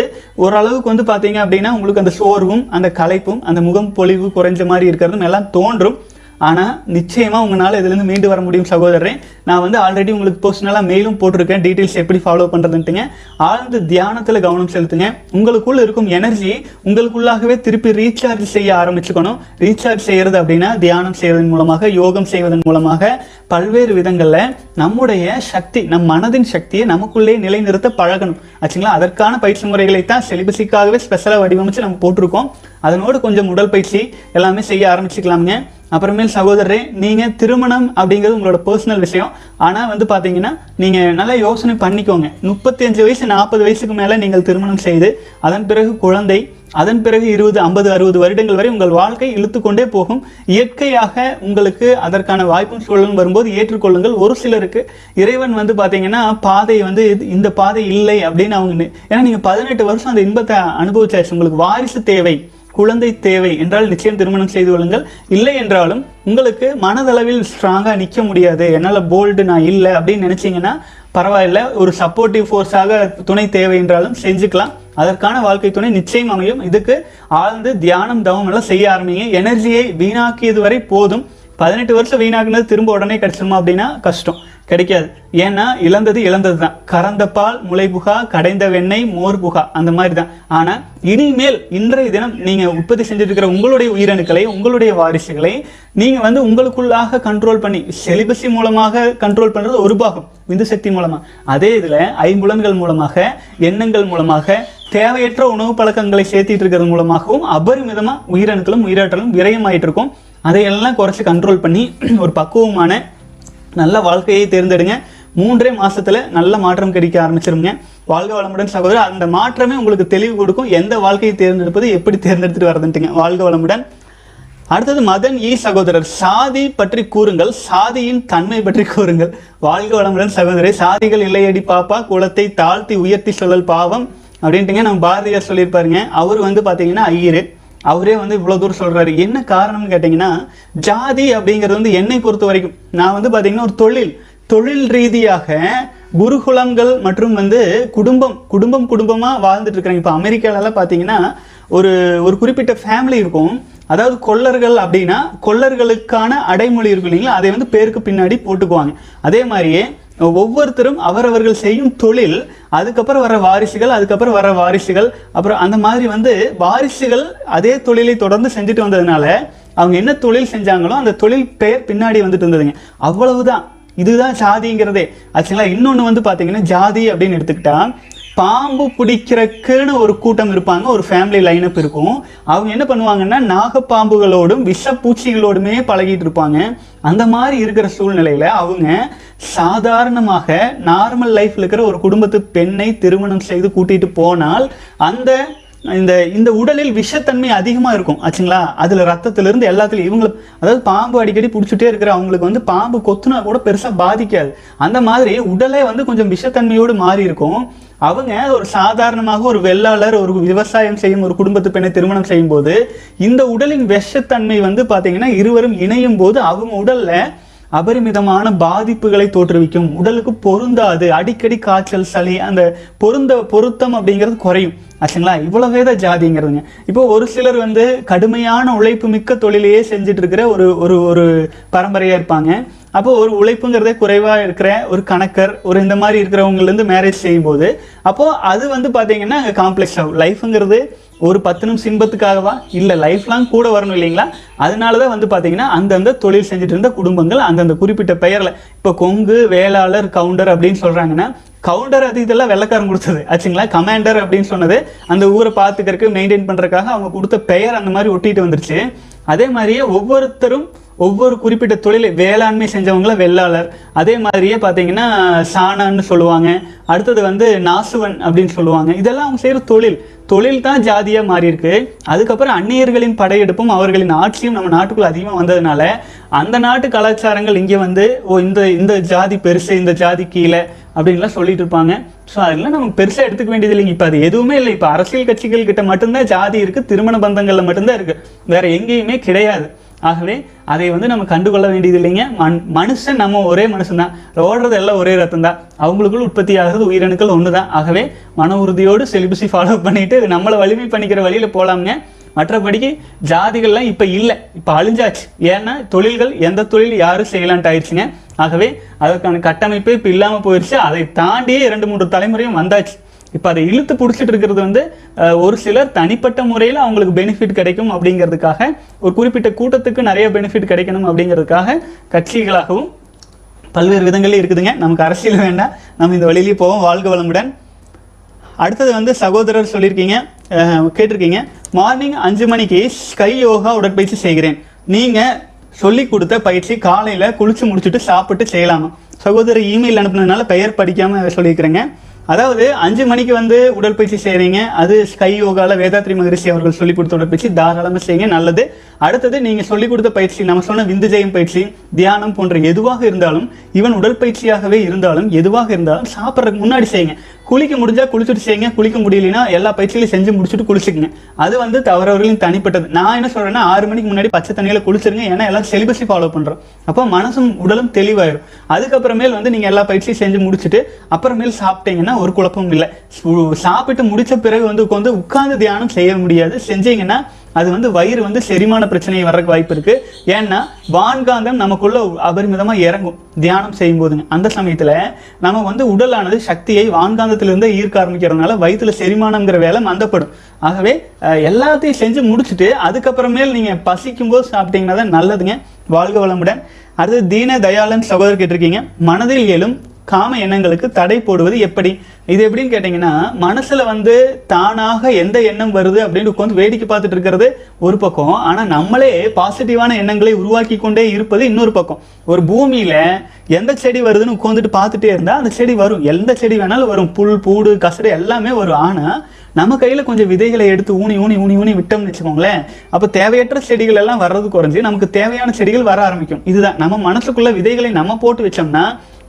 ஓரளவுக்கு வந்து பாத்தீங்க அப்படின்னா உங்களுக்கு அந்த சோர்வும் அந்த களைப்பும் அந்த முகம் பொலிவு குறைஞ்ச மாதிரி இருக்கிறதும் எல்லாம் தோன்றும். ஆனால் நிச்சயமாக உங்களால் இதுலேருந்து மீண்டு வர முடியும் சகோதரரே. நான் வந்து ஆல்ரெடி உங்களுக்கு பர்சனலாக மெயிலும் போட்டிருக்கேன். டீட்டெயில்ஸ் எப்படி ஃபாலோ பண்ணுறதுன்ட்டுங்க ஆழ்ந்து தியானத்தில் கவனம் செலுத்துங்க. உங்களுக்குள்ள இருக்கும் எனர்ஜி உங்களுக்குள்ளாகவே திருப்பி ரீசார்ஜ் செய்ய ஆரம்பிச்சுக்கணும். ரீசார்ஜ் செய்கிறது அப்படின்னா தியானம் செய்வதன் மூலமாக யோகம் செய்வதன் மூலமாக பல்வேறு விதங்களில் நம்முடைய சக்தி நம் மனதின் சக்தியை நமக்குள்ளே நிலைநிறுத்த பழகணும். ஆச்சுங்களா? அதற்கான பயிற்சி முறைகளை தான் செலிபஸிக்காகவே ஸ்பெஷலாக வடிவமைச்சு நம்ம போட்டிருக்கோம். அதனோடு கொஞ்சம் உடல் பயிற்சி எல்லாமே செய்ய ஆரம்பிச்சுக்கலாமுங்க. அப்புறமேல் சகோதரரே நீங்கள் திருமணம் அப்படிங்கிறது உங்களோட பர்சனல் விஷயம். ஆனால் வந்து பார்த்தீங்கன்னா நீங்கள் நல்லா யோசனை பண்ணிக்கோங்க. முப்பத்தி அஞ்சு வயசு நாற்பது வயசுக்கு மேலே நீங்கள் திருமணம் செய்து அதன் பிறகு குழந்தை அதன் பிறகு இருபது ஐம்பது அறுபது வருடங்கள் வரை உங்கள் வாழ்க்கை இழுத்துக்கொண்டே போகும். இயற்கையாக உங்களுக்கு அதற்கான வாய்ப்பும் சூழலும் வரும்போது ஏற்றுக்கொள்ளுங்கள். ஒரு சிலருக்கு இறைவன் வந்து பார்த்தீங்கன்னா பாதை வந்து இது- இந்த பாதை இல்லை அப்படின்னு அவங்க ஏன்னா நீங்கள் பதினெட்டு வருஷம் அந்த இன்பத்தை அனுபவிச்சாச்சு. உங்களுக்கு வாரிசு தேவை. குழந்தை தேவை என்றால் நிச்சயம் திருமணம் செய்து கொள்ளுங்கள். இல்லை என்றாலும் உங்களுக்கு மனதளவில் ஸ்ட்ராங்காக நிற்க முடியாது. என்னால் போல்டு நான் இல்லை அப்படின்னு நினச்சிங்கன்னா பரவாயில்ல. ஒரு சப்போர்ட்டிவ் ஃபோர்ஸாக துணை தேவை என்றாலும் செஞ்சுக்கலாம். அதற்கான வாழ்க்கை துணை நிச்சயம் அமையும். இதுக்கு ஆழ்ந்து தியானம் தவம் எல்லாம் செய்ய ஆரம்பிங்க. எனர்ஜியை வீணாக்கியது வரை போதும். பதினெட்டு வருஷம் வீணாக்குனது திரும்ப உடனே கிடச்சிருமா அப்படின்னா கஷ்டம். கிடைக்காது. ஏன்னா இழந்தது இழந்தது தான் கறந்த பால் முளை புகா கடைந்த வெண்ணெய் மோர் புகா அந்த மாதிரி தான் ஆனா இனிமேல் இன்றைய தினம் நீங்க உற்பத்தி செஞ்சுட்டு உங்களுடைய உயிரணுக்களை உங்களுடைய வாரிசுகளை நீங்க வந்து உங்களுக்குள்ளாக கண்ட்ரோல் பண்ணி செலிபஸி மூலமாக கண்ட்ரோல் பண்றது ஒரு பாகம். விந்து சக்தி மூலமா. அதே இதுல ஐம்புலன்கள் மூலமாக எண்ணங்கள் மூலமாக தேவையற்ற உணவு பழக்கங்களை சேர்த்திட்டு இருக்கிறது மூலமாகவும் அபரிமிதமா உயிரணுக்களும் உயிராற்றலும் விரயமாயிட்டு இருக்கும் அதையெல்லாம் குறைச்சு கண்ட்ரோல் பண்ணி ஒரு பக்குவமான நல்ல வாழ்க்கையை தேர்ந்தெடுங்க. மூன்றே மாசத்துல நல்ல மாற்றம் கிடைக்க ஆரம்பிச்சிருங்க. வாழ்க வளமுடன் சகோதரர் அந்த மாற்றமே உங்களுக்கு தெளிவு கொடுக்கும். எந்த வாழ்க்கையை தேர்ந்தெடுப்பது எப்படி தேர்ந்தெடுத்துட்டு வரதுன்ட்டுங்க. வாழ்க வளமுடன். அடுத்தது மதன் ஈ சகோதரர் சாதி பற்றி கூறுங்கள். சாதியின் தன்மை பற்றி கூறுங்கள். வாழ்க வளமுடன் சகோதரர் சாதிகள் இல்லையடி பாப்பா குலத்தை தாழ்த்தி உயர்த்தி சொல்லல் பாவம் அப்படின்ட்டுங்க நம்ம பாரதியார் சொல்லியிருப்பாருங்க. அவர் வந்து பாத்தீங்கன்னா ஐயரு. அவரே வந்து இவ்வளோ தூரம் சொல்கிறாரு என்ன காரணம்னு கேட்டிங்கன்னா ஜாதி அப்படிங்கிறது வந்து என்னை பொறுத்த வரைக்கும் நான் வந்து பார்த்திங்கன்னா ஒரு தொழில். தொழில் ரீதியாக குருகுலங்கள் மற்றும் வந்து குடும்பம் குடும்பம் குடும்பமாக வாழ்ந்துட்டு இருக்கிறாங்க இப்போ அமெரிக்காலலாம் பார்த்தீங்கன்னா ஒரு ஒரு குறிப்பிட்ட ஃபேமிலி இருக்கும். அதாவது கொல்லர்கள் அப்படின்னா கொல்லர்களுக்கான அடைமொழி இருக்கும் இல்லைங்களா? அதை வந்து பேருக்கு பின்னாடி போட்டுக்குவாங்க. அதே மாதிரியே ஒவ்வொருத்தரும் அவரவர்கள் செய்யும் தொழில் அதுக்கப்புறம் வர வாரிசுகள் அதுக்கப்புறம் வர வாரிசுகள் அப்புறம் அந்த மாதிரி வந்து வாரிசுகள் அதே தொழிலை தொடர்ந்து செஞ்சுட்டு வந்ததுனால அவங்க என்ன தொழில் செஞ்சாங்களோ அந்த தொழில் பெயர் பின்னாடி வந்துட்டு இருந்ததுங்க. அவ்வளவுதான். இதுதான் ஜாதிங்கிறதே ஆக்சுவலாக இன்னொன்று வந்து பார்த்தீங்கன்னா ஜாதி அப்படின்னு எடுத்துக்கிட்டா பாம்பு பிடிக்கிறக்குன்னு ஒரு கூட்டம் இருப்பாங்க ஒரு ஃபேமிலி லைனப் இருக்கும். அவங்க என்ன பண்ணுவாங்கன்னா நாகப்பாம்புகளோடும் விஷப்பூச்சிகளோடுமே பழகிட்டு இருப்பாங்க. அந்த மாதிரி இருக்கிற சூழ்நிலையில அவங்க சாதாரணமாக நார்மல் லைஃப்ல இருக்கிற ஒரு குடும்பத்து பெண்ணை திருமணம் செய்து கூட்டிட்டு போனால் அந்த இந்த இந்த உடலில் விஷத்தன்மை அதிகமா இருக்கும். ஆச்சுங்களா? அதுல ரத்தத்திலிருந்து எல்லாத்துலயும் இவங்களும் அதாவது பாம்பு அடிக்கடி பிடிச்சிட்டே இருக்கிற அவங்களுக்கு வந்து பாம்பு கொத்துனா கூட பெருசா பாதிக்காது. அந்த மாதிரி உடலே வந்து கொஞ்சம் விஷத்தன்மையோடு மாறி இருக்கும். அவங்க ஒரு சாதாரணமாக ஒரு வெள்ளாளர் ஒரு விவசாயம் செய்யும் ஒரு குடும்பத்து பெண்ணை திருமணம் செய்யும் போது இந்த உடலின் விஷத்தன்மை வந்து பார்த்தீங்கன்னா இருவரும் இணையும் போது அவங்க உடல்ல அபரிமிதமான பாதிப்புகளை தோற்றுவிக்கும். உடலுக்கு பொருந்தாது. அடிக்கடி காய்ச்சல் சளி அந்த பொருந்த பொருத்தம் அப்படிங்கிறது குறையும். ஆச்சுங்களா? இவ்வளவே தான் ஜாதிங்கிறதுங்க. இப்போ ஒரு சிலர் வந்து கடுமையான உழைப்பு மிக்க தொழிலையே செஞ்சுட்டு இருக்கிற ஒரு ஒரு ஒரு பரம்பரையா இருப்பாங்க. அப்போ ஒரு உழைப்புங்கிறதே குறைவா இருக்கிற ஒரு கணக்கர் ஒரு இந்த மாதிரி இருக்கிறவங்கலேருந்து மேரேஜ் செய்யும்போது அப்போ அது வந்து பாத்தீங்கன்னா காம்ப்ளெக்ஸ் ஆகும். லைஃப்ங்கிறது ஒரு பத்து நிமிஷம் இன்பத்துக்காகவா இல்லை லைஃப் லாங் கூட வரணும் இல்லைங்களா? அதனால தான் வந்து பார்த்தீங்கன்னா அந்தந்த தொழில் செஞ்சுட்டு இருந்த குடும்பங்கள் அந்தந்த குறிப்பிட்ட பெயரில். இப்போ கொங்கு வேளாளர் கவுண்டர் அப்படின்னு சொல்கிறாங்கன்னா கவுண்டர் அது இதெல்லாம் வெள்ளக்காரன் கொடுத்தது. ஆச்சுங்களா? கமாண்டர் அப்படின்னு சொன்னது. அந்த ஊரை பார்த்துக்கறக்கு மெயின்டைன் பண்ணுறக்காக அவங்க கொடுத்த பெயர் அந்த மாதிரி ஒட்டிட்டு வந்துருச்சு. அதே மாதிரியே ஒவ்வொருத்தரும் ஒவ்வொரு குறிப்பிட்ட தொழிலை வேளாண்மை செஞ்சவங்கள வெள்ளாளர். அதே மாதிரியே பார்த்தீங்கன்னா சாணான்னு சொல்லுவாங்க. அடுத்தது வந்து நாசுவன் அப்படின்னு சொல்லுவாங்க. இதெல்லாம் அவங்க செய்கிற தொழில். தொழில் தான் ஜாதியாக மாறியிருக்கு. அதுக்கப்புறம் அந்நியர்களின் படையெடுப்பும் அவர்களின் ஆட்சியும் நம்ம நாட்டுக்குள்ளே அதிகமாக வந்ததுனால அந்த நாட்டு கலாச்சாரங்கள் இங்கே வந்து ஓ இந்த இந்த ஜாதி பெருசு இந்த ஜாதி கீழே அப்படின்லாம் சொல்லிட்டு இருப்பாங்க. ஸோ அதெல்லாம் நமக்கு பெருசாக எடுத்துக்க வேண்டியது இல்லைங்க. இப்போ அது எதுவுமே இல்லை. இப்போ அரசியல் கட்சிகள் கிட்ட மட்டும்தான் ஜாதி இருக்குது திருமண பந்தங்களில் மட்டும்தான் இருக்குது வேற எங்கேயுமே கிடையாது. ஆகவே அதை வந்து நம்ம கண்டுகொள்ள வேண்டியது இல்லைங்க. மண் மனுஷன் நம்ம ஒரே மனுஷன் தான் ஓடுறது எல்லாம் ஒரே ரத்தம் தான் அவங்களுக்குள்ள உற்பத்தி ஆகிறது உயிரணுக்கள் ஒன்று தான் ஆகவே மன உறுதியோடு செலிபஸை ஃபாலோ பண்ணிட்டு நம்மளை வலிமை பண்ணிக்கிற வழியில் போகலாமுங்க மற்றபடிக்கு ஜாதிகள்லாம் இப்போ இல்லை. இப்போ அழிஞ்சாச்சு. ஏன்னா தொழில்கள் எந்த தொழில் யாரும் செய்யலான்ட்டு ஆயிடுச்சுங்க. ஆகவே அதற்கான கட்டமைப்பே இப்போ இல்லாமல் போயிடுச்சு அதை தாண்டியே இரண்டு மூன்று தலைமுறையும் வந்தாச்சு. இப்போ அதை இழுத்து பிடிச்சிட்டு இருக்கிறது வந்து ஒரு சிலர் தனிப்பட்ட முறையில் அவங்களுக்கு பெனிஃபிட் கிடைக்கும் அப்படிங்கிறதுக்காக ஒரு குறிப்பிட்ட கூட்டத்துக்கு நிறைய பெனிஃபிட் கிடைக்கணும் அப்படிங்கிறதுக்காக கட்சிகளாகவும் பல்வேறு விதங்களில் இருக்குதுங்க. நமக்கு அரசியல் வேண்டாம். நம்ம இந்த வழியிலேயே போவோம். வாழ்க வளமுடன். அடுத்தது வந்து சகோதரர் சொல்லியிருக்கீங்க. கேட்டிருக்கீங்க. மார்னிங் அஞ்சு மணிக்கு ஸ்கை யோகா உடற்பயிற்சி செய்கிறேன். நீங்கள் சொல்லி கொடுத்த பயிற்சி காலையில் குளிச்சு முடிச்சுட்டு சாப்பிட்டு செய்யலாமா? சகோதரர் இமெயில் அனுப்புனதுனால பெயர் படிக்காம சொல்லியிருக்கிறேங்க. அதாவது அஞ்சு மணிக்கு வந்து உடற்பயிற்சி செய்கிறீங்க அது ஸ்கை யோகால வேதாத்ரி மகரிஷி அவர்கள் சொல்லிக் கொடுத்த உடற்பயிற்சி. தாராளமாக செய்யுங்க நல்லது. அடுத்தது நீங்கள் சொல்லிக் கொடுத்த பயிற்சி நம்ம சொன்ன விந்து ஜெயம் பயிற்சி தியானம் போன்ற எதுவாக இருந்தாலும் ஈவன் உடற்பயிற்சியாகவே இருந்தாலும் எதுவாக இருந்தாலும் சாப்பிட்றதுக்கு முன்னாடி செய்யுங்க. குளிக்க முடிஞ்சால் குளிச்சுட்டு செய்யுங்க குளிக்க முடியலனா எல்லா பயிற்சிகளையும் செஞ்சு முடிச்சுட்டு குளிச்சுக்குங்க. அது வந்து தவறவர்களின் தனிப்பட்டது. நான் என்ன சொல்கிறேன்னா ஆறு மணிக்கு முன்னாடி பச்சை தண்ணியில் குளிச்சிருங்க ஏன்னா எல்லாம் செலிபஸை ஃபாலோ பண்ணுறோம் அப்போ மனசும் உடலும் தெளிவாயிரும். அதுக்கப்புறமேல் வந்து நீங்கள் எல்லா பயிற்சியும் செஞ்சு முடிச்சுட்டு அப்புறமேல் சாப்பிட்டீங்கன்னா ஒரு குழப்பமும் இல்லை. சாப்பிட்டு முடித்த பிறகு வந்து உட்காந்து உட்காந்து தியானம் செய்ய முடியாது. செஞ்சீங்கன்னா அது வந்து வயிறு வந்து செரிமான பிரச்சனை வர்றதுக்கு வாய்ப்பு இருக்கு. ஏன்னா வான்காந்தம் நமக்குள்ள அபரிமிதமா இறங்கும். தியானம் செய்யும் போதுங்க அந்த சமயத்துல நம்ம வந்து உடலானது சக்தியை வான்காந்தத்திலிருந்து ஈர்க்க ஆரம்பிக்கிறதுனால வயிற்றுல செரிமானம்ங்கிற வேலை மந்தப்படும். ஆகவே எல்லாத்தையும் செஞ்சு முடிச்சுட்டு அதுக்கப்புறமேல் நீங்க பசிக்கும் போது சாப்பிட்டீங்கன்னா தான் நல்லதுங்க. வாழ்க வளமுடன். அடுத்து தீன தயாளன் சகோதரர் கேட்டிருக்கீங்க. மனதில் எழும் காம எண்ணங்களுக்கு தடை போடுவது எப்படி? இது எப்படின்னு கேட்டிங்கன்னா மனசில் வந்து தானாக எந்த எண்ணம் வருது அப்படின்னு உட்காந்து வேடிக்கை பார்த்துட்டு இருக்கிறது ஒரு பக்கம். ஆனால் நம்மளே பாசிட்டிவான எண்ணங்களை உருவாக்கி கொண்டே இருப்பது இன்னொரு பக்கம். ஒரு பூமியில் எந்த செடி வருதுன்னு உட்காந்துட்டு பார்த்துட்டே இருந்தால் அந்த செடி வரும். எந்த செடி வேணாலும் வரும். புல் பூடு கசடு எல்லாமே வரும். ஆனால் நம்ம கையில் கொஞ்சம் விதைகளை எடுத்து ஊனி ஊனி ஊனி ஊனி விட்டோம்னு வச்சுக்கோங்களேன் அப்போ தேவையற்ற செடிகள் எல்லாம் வர்றது குறைஞ்சு நமக்கு தேவையான செடிகள் வர ஆரம்பிக்கும். இதுதான். நம்ம மனசுக்குள்ள விதைகளை நம்ம போட்டு வச்சோம்னா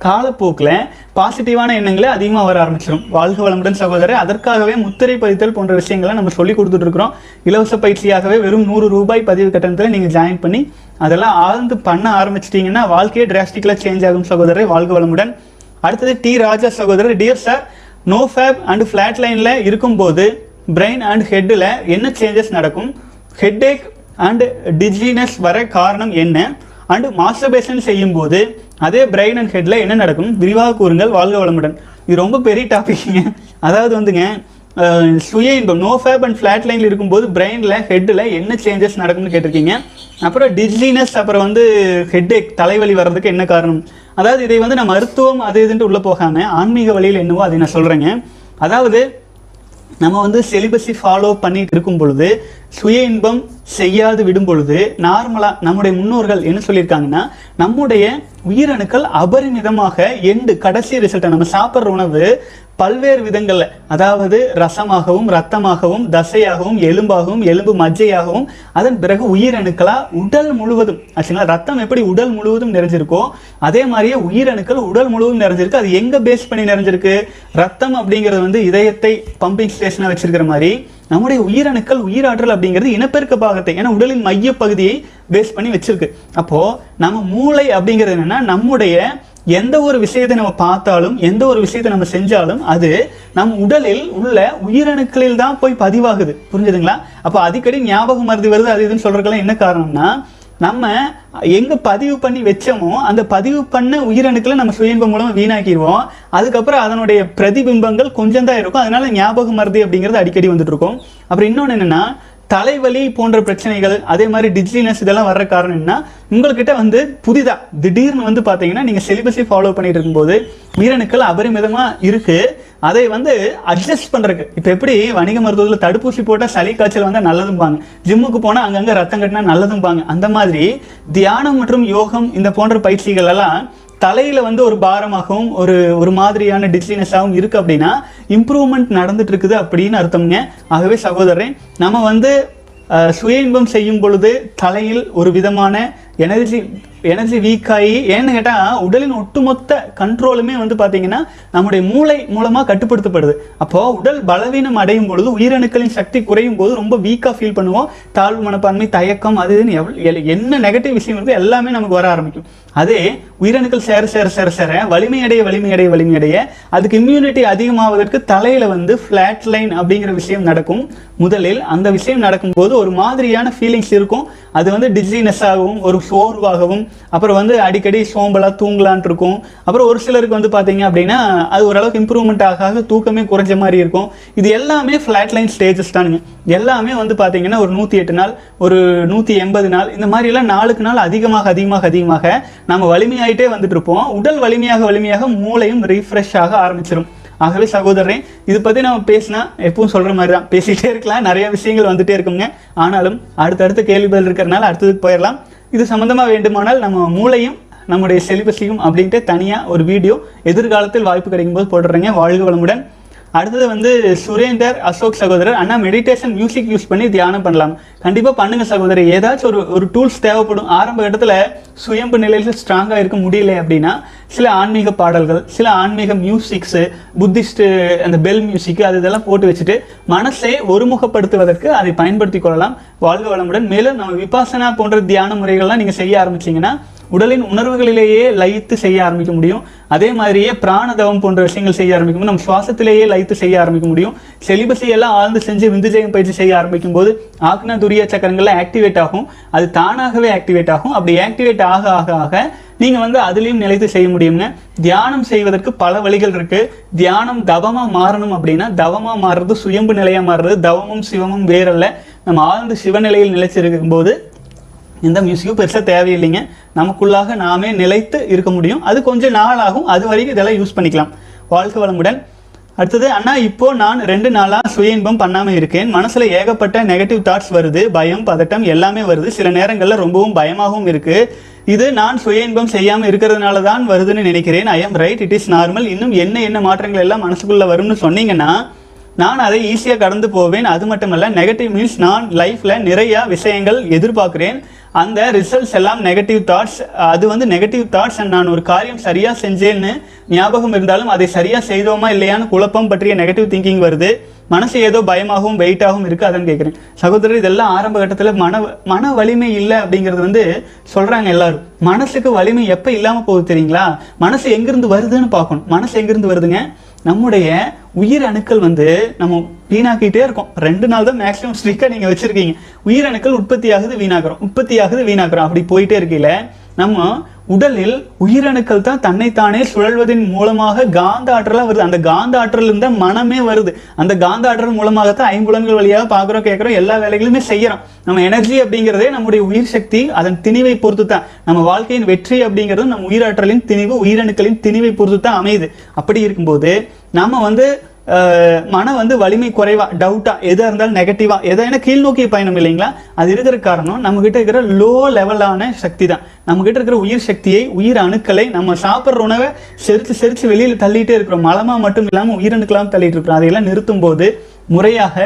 காலப்போக்கில் பாசிட்டிவான எண்ணங்களே அதிகமாக வர ஆரம்பிச்சிடும் வாழ்க வளமுடன் சகோதரர் அதற்காகவே முத்திரை பதித்தல் போன்ற விஷயங்களை நம்ம சொல்லி கொடுத்துட்ருக்குறோம் இலவச பயிற்சியாகவே வெறும் நூறு ரூபாய் பதிவு கட்டணத்தில் நீங்கள் ஜாயின் பண்ணி அதெல்லாம் ஆழ்ந்து பண்ண ஆரம்பிச்சிட்டிங்கன்னா வாழ்க்கையே டிராஸ்டிக்கலாக சேஞ்ச் ஆகும் சகோதரர். வாழ்க வளமுடன். அடுத்தது டி ராஜா சகோதரர் dear sir no fap and flat லைனில் இருக்கும்போது பிரெயின் அண்ட் ஹெட்டில் என்ன சேஞ்சஸ் நடக்கும்? ஹெட்டேக் அண்ட் டிஜினஸ் வர காரணம் என்ன? அண்டு மாஸ்டர்பேஷன் செய்யும்போது அதே பிரெயின் அண்ட் ஹெட்ல என்ன நடக்கும்? விரிவாக கூறுங்கள் வாழ்க வளமுடன். இது ரொம்ப பெரிய டாபிக்ங்க அதாவது வந்துங்க சுய இன்பம் நோ ஃபேப் அண்ட் ஃப்ளாட் லைனில் இருக்கும்போது பிரெயினில் ஹெட்டில் என்ன சேஞ்சஸ் நடக்கும்னு கேட்டிருக்கீங்க? அப்புறம் டிஜினஸ் அப்புறம் வந்து ஹெட்டேக் தலைவலி வர்றதுக்கு என்ன காரணம்? அதாவது இதை வந்து நான் மருத்துவம் அது இதுன்ட்டு உள்ளே போகாமல் ஆன்மீக வழியில் என்னவோ அதை நான் சொல்கிறேங்க அதாவது நம்ம வந்து செலிபஸை ஃபாலோ பண்ணிட்டு இருக்கும் பொழுது சுய இன்பம் செய்யாது விடும் பொழுது நார்மலாக நம்முடைய முன்னோர்கள் என்ன சொல்லியிருக்காங்கன்னா நம்முடைய உயிரணுக்கள் அபரிமிதமாக எண்டு கடைசி ரிசல்ட்டை நம்ம சாப்பிட்ற உணவு பல்வேறு விதங்கள்ல அதாவது ரசமாகவும் ரத்தமாகவும் தசையாகவும் எலும்பாகவும் எலும்பு மஜ்ஜையாகவும் அதன் பிறகு உயிரணுக்களா உடல் முழுவதும் ஆச்சுங்களா? ரத்தம் எப்படி உடல் முழுவதும் நிறைஞ்சிருக்கோ அதே மாதிரியே உயிரணுக்கள் உடல் முழுவதும் நிறைஞ்சிருக்கு. அது எங்க பேஸ் பண்ணி நிறைஞ்சிருக்கு? ரத்தம் அப்படிங்கிறது வந்து இதயத்தை பம்பிங் ஸ்டேஷனா வச்சிருக்கிற மாதிரி நம்முடைய உயிரணுக்கள் உயிராற்றல் அப்படிங்கிறது இனப்பெருக்க பாகத்தை ஏன்னா உடலின் மைய பகுதியை பேஸ் பண்ணி வச்சிருக்கு. அப்போ நம்ம மூளை அப்படிங்கிறது என்னன்னா நம்முடைய எந்த ஒரு விஷயத்தை நம்ம பார்த்தாலும் எந்த ஒரு விஷயத்தை நம்ம செஞ்சாலும் அது நம் உடலில் உள்ள உயிரணுக்களில் தான் போய் பதிவாகுது. புரிஞ்சுதுங்களா? அப்போ அடிக்கடி ஞாபகம் மருந்து வருது அது இதுன்னு சொல்றதுக்கெல்லாம் என்ன காரணம்னா நம்ம எங்கே பதிவு பண்ணி வச்சோமோ அந்த பதிவு பண்ண உயிரணுக்களை நம்ம சுயன்பம் மூலம் வீணாக்கிடுவோம். அதுக்கப்புறம் அதனுடைய பிரதிபிம்பங்கள் கொஞ்சம் தான் இருக்கும். அதனால ஞாபகம் மருதி அப்படிங்கிறது அடிக்கடி வந்துட்டு இருக்கும். அப்புறம் இன்னொன்று என்னென்னா தலைவலி போன்ற பிரச்சனைகள் அதே மாதிரி டிஜினஸ் இதெல்லாம் வர்ற காரணம் என்ன உங்கள்கிட்ட வந்து புதிதாக திடீர்னு வந்து பார்த்தீங்கன்னா நீங்கள் சிலிபஸை ஃபாலோ பண்ணிட்டு இருக்கும்போது உயிரணுக்கள் அபரிமிதமாக இருக்குது அதை வந்து அட்ஜஸ்ட் பண்ணுறக்கு இப்போ எப்படி வணிக மருத்துவத்தில் தடுப்பூசி போட்டால் சளி காய்ச்சல் வந்தால் நல்லதும்பாங்க. ஜிம்முக்கு போனால் அங்கங்கே ரத்தம் கட்டினா நல்லதும்பாங்க. அந்த மாதிரி தியானம் மற்றும் யோகம் இந்த போன்ற பயிற்சிகள் எல்லாம் தலையில் வந்து ஒரு பாரமாகவும் ஒரு ஒரு மாதிரியான டிஸ்லினஸாகவும் இருக்குது அப்படின்னா இம்ப்ரூவ்மெண்ட் நடந்துட்டு இருக்குது அப்படின்னு அர்த்தம்ங்க. ஆகவே சகோதரன் நம்ம வந்து சுய இன்பம் செய்யும் பொழுது தலையில் ஒரு விதமான எனர்ஜி எனர்ஜி வீக் ஆகி ஏன்னு கேட்டால் உடலின் ஒட்டுமொத்த கண்ட்ரோலுமே வந்து பார்த்தீங்கன்னா நம்முடைய மூளை மூலமாக கட்டுப்படுத்தப்படுது. அப்போது உடல் பலவீனம் அடையும் பொழுது உயிரணுக்களின் சக்தி குறையும் போது ரொம்ப வீக்காக ஃபீல் பண்ணுவோம். தாழ்வு மனப்பான்மை தயக்கம் அது இதுன்னு எவ்வளோ என்ன நெகட்டிவ் விஷயம் இருக்குது எல்லாமே நமக்கு வர ஆரம்பிக்கும். அதே உயிரணுக்கள் சேர சேர சேர சேர வலிமையடைய வலிமையடைய வலிமையடைய அதுக்கு இம்யூனிட்டி அதிகமாவதற்கு தலையில் வந்து ஃப்ளாட் லைன் அப்படிங்கிற விஷயம் நடக்கும். முதலில் அந்த விஷயம் நடக்கும்போது ஒரு மாதிரியான ஃபீலிங்ஸ் இருக்கும். அது வந்து டிசீனஸ் ஆகும் ஒரு சோர்வாகவும் அப்புறம் வந்து அடிக்கடி சோம்பலா தூங்கலான்ட்டு இருக்கும். அப்புறம் ஒரு சிலருக்கு வந்து பார்த்தீங்க அப்படின்னா அது ஓரளவுக்கு இம்ப்ரூவ்மெண்ட் ஆக ஆக தூக்கமே குறைஞ்ச மாதிரி இருக்கும். இது எல்லாமே ஃப்ளாட் லைன் ஸ்டேஜஸ் தானுங்க. எல்லாமே வந்து பார்த்தீங்கன்னா ஒரு நூற்றி எட்டு நாள் ஒரு நூற்றி எண்பது நாள் இந்த மாதிரி எல்லாம் நாளுக்கு நாள் அதிகமாக அதிகமாக அதிகமாக நம்ம வலிமையாயிட்டே வந்துட்டு இருப்போம். உடல் வலிமையாக வலிமையாக மூளையும் ரீஃப்ரெஷ் ஆக ஆரம்பிச்சிடும் ஆகவே சகோதரன் இது பற்றி நம்ம பேசினா எப்பவும் சொல்கிற மாதிரி தான் பேசிகிட்டே இருக்கலாம். நிறைய விஷயங்கள் வந்துகிட்டே இருக்குங்க. ஆனாலும் அடுத்தடுத்த கேள்வி பதில் இருக்கிறனால அடுத்ததுக்கு போயிடலாம். இது சம்மந்தமாக வேண்டுமானால் நம்ம மூளையும் நம்முடைய செலிபஸையும் அப்படின்ட்டு தனியாக ஒரு வீடியோ எதிர்காலத்தில் வாய்ப்பு கிடைக்கும் போது போட்டுறேங்க வாழ்க வளமுடன். அடுத்தது வந்து சுரேந்தர் அசோக் சகோதரர். அண்ணா மெடிடேஷன் மியூசிக் யூஸ் பண்ணி தியானம் பண்ணலாம். கண்டிப்பாக பண்ணுங்க சகோதரர். ஏதாச்சும் ஒரு ஒரு டூல்ஸ் தேவைப்படும். ஆரம்ப இடத்துல சுயம்பு நிலையில் ஸ்ட்ராங்காக இருக்க முடியல அப்படின்னா சில ஆன்மீக பாடல்கள் சில ஆன்மீக மியூசிக்ஸு புத்திஸ்ட்டு அந்த பெல் மியூசிக்கு அது இதெல்லாம் போட்டு வச்சுட்டு மனசை ஒருமுகப்படுத்துவதற்கு அதை பயன்படுத்தி கொள்ளலாம். வாழ்க வளமுடன். மேலும் நம்ம விபாசனா போன்ற தியான முறைகள்லாம் நீங்கள் செய்ய ஆரம்பிச்சீங்கன்னா உடலின் உணர்வுகளிலேயே லயித்து செய்ய ஆரம்பிக்க முடியும். அதே மாதிரியே பிராணதவம் போன்ற விஷயங்கள் செய்ய ஆரம்பிக்கும் நம்ம சுவாசத்திலேயே லயித்து செய்ய ஆரம்பிக்க முடியும். செலிபஸை எல்லாம் ஆழ்ந்து செஞ்சு விந்துஜயம் பயிற்சி செய்ய ஆரம்பிக்கும் போது ஆக்னா துரிய சக்கரங்கள்லாம் ஆக்டிவேட் ஆகும். அது தானாகவே ஆக்டிவேட் ஆகும். அப்படி ஆக்டிவேட் ஆக ஆக ஆக நீங்கள் வந்து அதுலேயும் நிலைத்து செய்ய முடியுங்க. தியானம் செய்வதற்கு பல வழிகள் இருக்கு. தியானம் தவமாக மாறணும் அப்படின்னா தவமாக மாறுறது சுயம்பு நிலையாக மாறுறது தவமும் சிவமும் வேறல்ல. நம்ம ஆழ்ந்து சிவநிலையில் நிலைச்சிருக்கும் போது எந்த மியூசிக்கும் பெருசாக தேவையில்லைங்க. நமக்குள்ளாக நாமே நிலைத்து இருக்க முடியும். அது கொஞ்சம் நாள் ஆகும் அது வரைக்கும் இதெல்லாம் யூஸ் பண்ணிக்கலாம். வாழ்க்கை வளமுடன். அடுத்தது அண்ணா இப்போ நான் ரெண்டு நாளாக சுய இன்பம் பண்ணாமல் இருக்கேன். மனசில் ஏகப்பட்ட நெகட்டிவ் தாட்ஸ் வருது. பயம் பதட்டம் எல்லாமே வருது. சில நேரங்களில் ரொம்பவும் பயமாகவும் இருக்குது இது நான் சுய இன்பம் செய்யாமல் இருக்கிறதுனால தான் வருதுன்னு நினைக்கிறேன். I am right it is normal இன்னும் என்ன என்ன மாற்றங்கள் எல்லாம் மனசுக்குள்ளே வரும்னு சொன்னீங்கன்னா நான் அதை ஈஸியாக கடந்து போவேன். அது மட்டுமல்ல நெகட்டிவ் மீன்ஸ் நான் லைஃப்பில் நிறையா விஷயங்கள் எதிர்பார்க்குறேன். அந்த ரிசல்ட்ஸ் எல்லாம் நெகட்டிவ் தாட்ஸ் அது வந்து நெகட்டிவ் தாட்ஸ் அண்ட் நான் ஒரு காரியம் சரியாக செஞ்சேன்னு ஞாபகம் இருந்தாலும் அதை சரியாக செய்தோமா இல்லையான்னு குழப்பம் பற்றிய நெகட்டிவ் திங்கிங் வருது. மனசு ஏதோ பயமாகவும் வெயிட்டாகவும் இருக்குது அதான் கேட்குறேன். சகோதரர் இதெல்லாம் ஆரம்ப கட்டத்தில் மன மன வலிமை இல்லை அப்படிங்கிறது வந்து சொல்கிறாங்க எல்லாரும். மனசுக்கு வலிமை எப்போ இல்லாமல் போகுது தெரியுங்களா? மனசு எங்கேருந்து வருதுன்னு பார்க்கணும். மனசு எங்கேருந்து வருதுங்க? நம்முடைய உயிர் அணுக்கள் வந்து நம்ம வீணாக்கிட்டே இருக்கோம். ரெண்டு நாள் தான் மேக்ஸிமம் ஸ்ட்ரிக்காக நீங்கள் வச்சிருக்கீங்க. உயிரணுக்கள் உற்பத்தி ஆகுது வீணாக்குறோம். உற்பத்தி ஆகுது வீணாக்குறோம். அப்படி போயிட்டே இருக்கையில நம்ம உடலில் உயிரணுக்கள் தான் தன்னைத்தானே சுழல்வதன் மூலமாக காந்த ஆற்றலாக வருது. அந்த காந்த ஆற்றல் இருந்தால் மனமே வருது. அந்த காந்த ஆற்றல் மூலமாக தான் ஐம்புலன்கள் வழியாக பார்க்குறோம் கேட்குறோம் எல்லா வேலைகளுமே செய்கிறோம் நம்ம எனர்ஜி அப்படிங்கிறதே நம்முடைய உயிர் சக்தி அதன் திணிவை பொறுத்து தான் நம்ம வாழ்க்கையின் வெற்றி அப்படிங்கிறது நம்ம உயிராற்றலின் திணிவு உயிரணுக்களின் திணிவை பொறுத்து தான் அமையுது. அப்படி இருக்கும்போது நம்ம வந்து மனம் வந்து வலிமை குறைவா டவுட்டாக எதாக இருந்தாலும் நெகட்டிவாக எதா கீழ் நோக்கிய பயணம் இல்லைங்களா? அது இருக்கிற காரணம்? நம்மக்கிட்ட இருக்கிற லோ லெவலான சக்தி தான் நம்மக்கிட்ட இருக்கிற உயிர் சக்தியை உயிர் அணுக்களை நம்ம சாப்பிட்ற உணவை செரித்து செரித்து வெளியில் தள்ளிகிட்டே இருக்கிறோம். மலமாக மட்டும் இல்லாமல் உயிரணுக்கெல்லாம் தள்ளிட்டு இருக்கிறோம். அதையெல்லாம் நிறுத்தும் போது முறையாக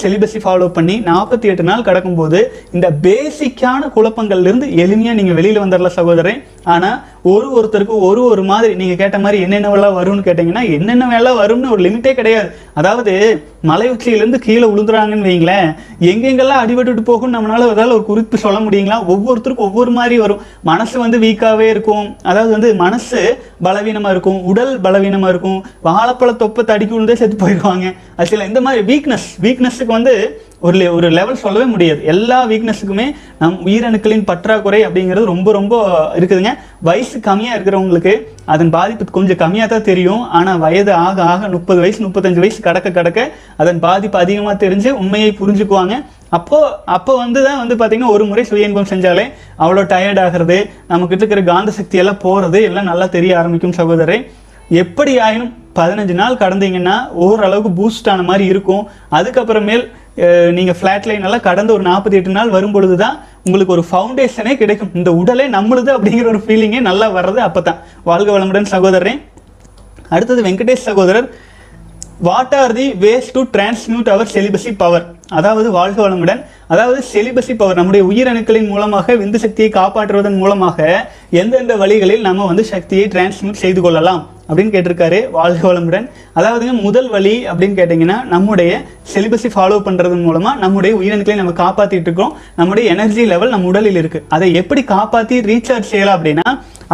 செலிபஸை ஃபாலோ பண்ணி நாற்பத்தி எட்டு நாள் கடக்கும்போது இந்த பேசிக்கான குழப்பங்கள்லேருந்து எளிமையாக நீங்கள் வெளியில் வந்துடல வந்துடலாம் சகோதரன் ஆனா ஒரு ஒருத்தருக்கும் ஒரு ஒரு மாதிரி நீங்க கேட்ட மாதிரி என்னென்னவெல்லாம் வரும்னு கேட்டிங்கன்னா என்னென்ன வேலை வரும்னு ஒரு லிமிட்டே கிடையாது. அதாவது மலை உச்சியிலேருந்து கீழே விழுந்துறாங்கன்னு வைங்களேன் எங்கெங்கெல்லாம் அடிபட்டுட்டு போகும்னு நம்மளால அதால ஒரு குறிப்பு சொல்ல முடியுங்களா? ஒவ்வொருத்தருக்கும் ஒவ்வொரு மாதிரி வரும். மனசு வந்து வீக்காகவே இருக்கும். அதாவது வந்து மனசு பலவீனமா இருக்கும். உடல் பலவீனமா இருக்கும். வாழைப்பழ தொப்பை தடிக்கி விழுந்தே செத்து போயிடுவாங்க. அது இந்த மாதிரி வீக்னஸ் வீக்னஸுக்கு வந்து ஒரு ஒரு லெவல் சொல்லவே முடியாது. எல்லா வீக்னஸுக்குமே நம் உயிரணுக்களின் பற்றாக்குறை அப்படிங்கிறது ரொம்ப ரொம்ப இருக்குதுங்க. வயசு கம்மியாக இருக்கிறவங்களுக்கு அதன் பாதிப்பு கொஞ்சம் கம்மியாக தான் தெரியும். ஆனால் வயது ஆக ஆக முப்பது வயசு முப்பத்தஞ்சு வயசு கடக்க கடக்க அதன் பாதிப்பு அதிகமாக தெரிஞ்சு உண்மையை புரிஞ்சுக்குவாங்க. அப்போது அப்போ வந்து தான் வந்து பார்த்தீங்கன்னா ஒரு முறை சுய இன்பம் செஞ்சாலே அவ்வளோ டயர்ட் ஆகிறது நமக்கிட்ட இருக்கிற காந்த சக்தி எல்லாம் போகிறது எல்லாம் நல்லா தெரிய ஆரம்பிக்கும் சகோதரே எப்படி ஆயினும் பதினஞ்சு நாள் கடந்தீங்கன்னா ஓரளவுக்கு பூஸ்ட் ஆன மாதிரி இருக்கும். அதுக்கப்புறமேல் நீங்கள் ஃப்ளாட் லைன் எல்லாம் கடந்து ஒரு நாற்பத்தி எட்டு நாள் வரும் பொழுது தான் உங்களுக்கு ஒரு ஃபவுண்டேஷனே கிடைக்கும். இந்த உடலே நம்மளுது அப்படிங்கிற ஒரு ஃபீலிங்கே நல்லா வர்றது அப்போ தான் வாழ்க வளமுடன் சகோதரன் அடுத்தது வெங்கடேஷ் சகோதரர். What are the ways to transmute our celibacy power அதாவது வாழ்க வளமுடன். அதாவது செலிபசி பவர் நம்முடைய உயிரணுக்களின் மூலமாக விந்து சக்தியை காப்பாற்றுவதன் மூலமாக எந்தெந்த வழிகளில் நம்ம வந்து சக்தியை டிரான்ஸ்மியூட் செய்து கொள்ளலாம்? அப்படின்னு கேட்டிருக்காரு வாழ்க வளமுடன். அதாவதுங்க முதல் வழி அப்படின்னு கேட்டிங்கன்னா நம்முடைய செலிபஸை ஃபாலோ பண்ணுறதன் மூலமாக நம்முடைய உயிரணுக்களை நம்ம காப்பாற்றிட்டு இருக்கோம். நம்முடைய எனர்ஜி லெவல் நம்ம உடலில் இருக்குது அதை எப்படி காப்பாற்றி ரீசார்ஜ் செய்யலாம் அப்படின்னா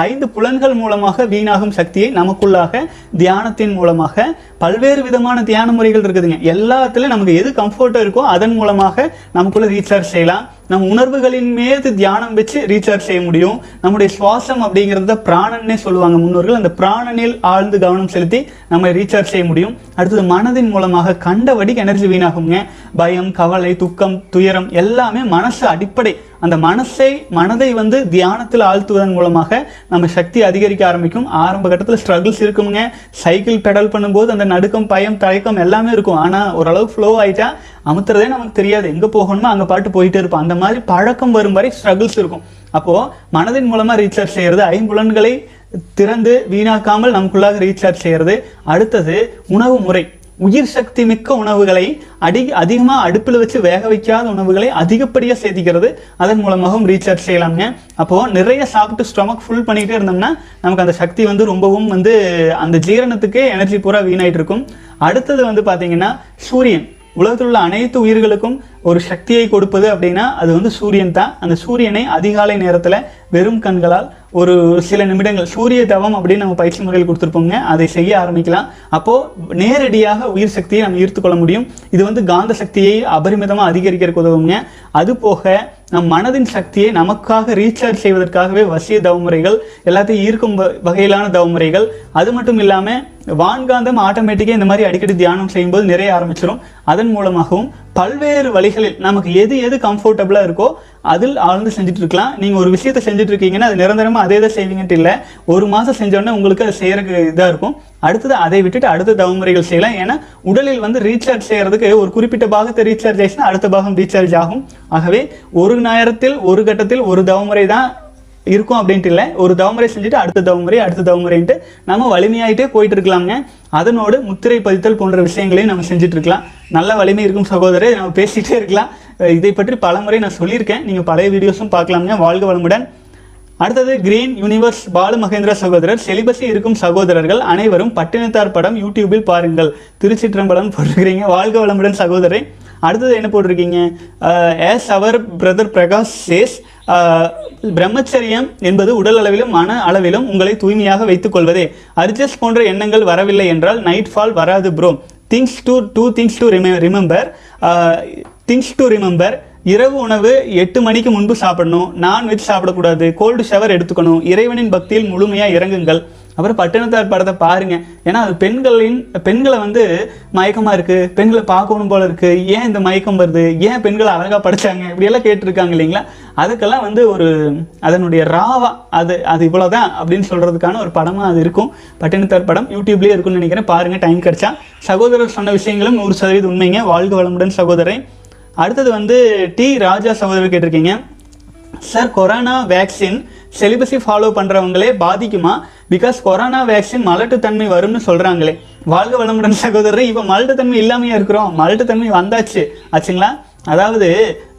ஐந்து புலன்கள் மூலமாக வீணாகும் சக்தியை நமக்குள்ளாக தியானத்தின் மூலமாக பல்வேறு விதமான தியான முறைகள் இருக்குதுங்க. எல்லாத்துலையும் நமக்கு எது கம்ஃபர்ட்டாக இருக்கோ அதன் மூலமாக நமக்குள்ளே ரீசார்ஜ் செய்யலாம். நம்ம உணர்வுகளின் மீது தியானம் வச்சு ரீசார்ஜ் செய்ய முடியும். நம்முடைய சுவாசம் அப்படிங்கிறத பிராணன்னே சொல்லுவாங்க முன்னோர்கள். அந்த பிராணனில் ஆழ்ந்து கவனம் செலுத்தி நம்ம ரீசார்ஜ் செய்ய முடியும். அடுத்தது மனதின் மூலமாக கண்டபடிக்கு எனர்ஜி வீணாகுங்க. பயம் கவலை துக்கம் துயரம் எல்லாமே மனசு அடிப்படை அந்த மனசை மனதை வந்து தியானத்தில் ஆழ்த்துவதன் மூலமாக நம்ம சக்தி அதிகரிக்க ஆரம்பிக்கும். ஆரம்ப கட்டத்தில் ஸ்ட்ரகிள்ஸ் இருக்குங்க சைக்கிள் பெடல் பண்ணும்போது அந்த நடுக்கம் பயம் தயக்கம் எல்லாமே இருக்கும். ஆனால் ஓரளவு ஃப்ளோ ஆகிட்டா அமுத்துறதே நமக்கு தெரியாது. எங்கே போகணுமோ அங்கே பாட்டு போயிட்டே இருப்போம். அந்த மாதிரி பழக்கம் வரும் வரை ஸ்ட்ரகிள்ஸ் இருக்கும். அப்போது மனதின் மூலமாக ரீசார்ஜ் செய்கிறது ஐம்புலன்களை திறந்து வீணாக்காமல் நமக்குள்ளாக ரீசார்ஜ் செய்கிறது அடுத்தது உணவு முறை. உயிர் சக்தி மிக்க உணவுகளை அடி அதிகமாக அடுப்பில் வச்சு வேக வைக்காத உணவுகளை அதிகப்படியாக சேர்த்திக்கிறது அதன் மூலமாகவும் ரீசார்ஜ் செய்யலாங்க அப்போது நிறைய சாப்பிட்டு ஸ்டொமக் ஃபுல் பண்ணிகிட்டே இருந்தோம்னா நமக்கு அந்த சக்தி வந்து ரொம்பவும் வந்து அந்த ஜீரணத்துக்கே எனர்ஜி பூரா வீணாயிட்டு இருக்கும் அடுத்தது வந்து பார்த்தீங்கன்னா சூரியன். உலகத்தில் உள்ள அனைத்து உயிர்களுக்கும் ஒரு சக்தியை கொடுப்பது அப்படின்னா அது வந்து சூரியன் தான். அந்த சூரியனை அதிகாலை நேரத்தில் வெறும் கண்களால் ஒரு சில நிமிடங்கள் சூரிய தவம் அப்படின்னு நம்ம பயிற்சி முறையில் கொடுத்துருப்போங்க. அதை செய்ய ஆரம்பிக்கலாம். அப்போது நேரடியாக உயிர் சக்தியை நம்ம ஈர்த்து கொள்ள முடியும். இது வந்து காந்த சக்தியை அபரிமிதமாக அதிகரிக்கிறதுக்கு உதவுங்க. அது போக நம் மனதின் சக்தியை நமக்காக ரீசார்ஜ் செய்வதற்காகவே வசிய தவமுறைகள் எல்லாத்தையும் ஈர்க்கும் வ- வகையிலான தவமுறைகள் அது மட்டும் இல்லாமல் வான்காந்தம் ஆட்டோமேட்டிக்காக இந்த மாதிரி அடிக்கடி தியானம் செய்யும்போது நிறைய ஆரம்பிச்சிடும் அதன் மூலமாகவும் பல்வேறு வழிகளில் நமக்கு எது எது கம்ஃபர்டபுளாக இருக்கோ அதில் ஆழ்ந்து செஞ்சுட்டு இருக்கலாம் நீங்கள் ஒரு விஷயத்தை செஞ்சுட்டு இருக்கீங்கன்னா அது நிரந்தரமாக அதே தான் செய்வீங்கன்ட்டு இல்லை. ஒரு மாதம் செஞ்சோடனே உங்களுக்கு அது செய்கிறக்கு இதாக இருக்கும். அடுத்தது அதை விட்டுட்டு அடுத்த தவமுறைகள் செய்யலாம். ஏன்னா உடலில் வந்து ரீசார்ஜ் செய்கிறதுக்கு ஒரு குறிப்பிட்ட பாகத்தை ரீசார்ஜ் ஆயிடுச்சுன்னா அடுத்த பாகம் ரீசார்ஜ் ஆகும். ஆகவே ஒரு நேரத்தில் ஒரு கட்டத்தில் ஒரு தவமுறை தான் இருக்கும் அப்படின்ட்டு இல்லை. ஒரு தவமுறை செஞ்சுட்டு அடுத்த தவமுறை அடுத்த தவமுறைன்ட்டு நம்ம வலிமையாயிட்டே போயிட்டு இருக்கலாங்க அதனோடு முத்திரை பதித்தல் போன்ற விஷயங்களையும் நம்ம செஞ்சுட்டு இருக்கலாம் நல்ல வலிமை இருக்கும் சகோதரர் நம்ம பேசிகிட்டே இருக்கலாம். இதை பற்றி பலமுறை நான் சொல்லியிருக்கேன். நீங்கள் பழைய வீடியோஸும் பார்க்கலாங்க வாழ்க வளமுடன். அடுத்தது கிரீன் யூனிவர்ஸ் பாலு மகேந்திர சகோதரர். செலிபஸி இருக்கும் சகோதரர்கள் அனைவரும் பட்டினத்தார் படம் யூடியூபில் பாருங்கள். திருச்சிற்றம்பலம் போட்டிருக்கிறீங்க. வாழ்க வளமுடன் சகோதரரை. அடுத்தது என்ன போட்டிருக்கீங்க? As our brother Prakash says பிரம்மச்சரியம் என்பது உடல் அளவிலும் மன அளவிலும் உங்களை தூய்மையாக வைத்துக் கொள்வதே. அர்ஜஸ் போன்ற எண்ணங்கள் வரவில்லை என்றால் நைட் ஃபால் வராது bro things to do things to remember things to remember இரவு உணவு எட்டு மணிக்கு முன்பு சாப்பிடணும். நான்வெஜ் சாப்பிடக்கூடாது. கோல்டு ஷவர் எடுத்துக்கணும். இறைவனின் பக்தியில் முழுமையாக இறங்குங்கள். அப்புறம் பட்டினத்தார் படத்தை பாருங்க. ஏன்னா அது பெண்களின் பெண்களை வந்து மயக்கமாக இருக்கு. பெண்களை பார்க்கணும் போல இருக்கு. ஏன் இந்த மயக்கம் வருது? ஏன் பெண்களை அழகாக படித்தாங்க இப்படியெல்லாம் கேட்டிருக்காங்க இல்லைங்களா? அதுக்கெல்லாம் வந்து ஒரு அதனுடைய ராவா அது அது இவ்வளவுதான் அப்படின்னு சொல்கிறதுக்கான ஒரு படமாக அது இருக்கும். பட்டினத்தார் படம் யூடியூப்லேயே இருக்கும்னு நினைக்கிறேன். பாருங்கள் டைம் கிடைச்சா. சகோதரர் சொன்ன விஷயங்களும் நூறு சதவீதம் உண்மைங்க. வாழ்க வளமுடன் சகோதரன் அடுத்தது வந்து டி. ராஜா சகோதரர் கேட்டிருக்கீங்க. சார் கொரோனா வேக்சின் செலிபஸை ஃபாலோ பண்ணுறவங்களே பாதிக்குமா? பிகாஸ் கொரோனா வேக்சின் மலட்டுத்தன்மை வரும்னு சொல்கிறாங்களே வாழ்க வளமுடன் சகோதரர் இப்போ மலட்டுத்தன்மை இல்லாமையே இருக்கிறோம். மலட்டுத்தன்மை வந்தாச்சு. ஆச்சுங்களா? அதாவது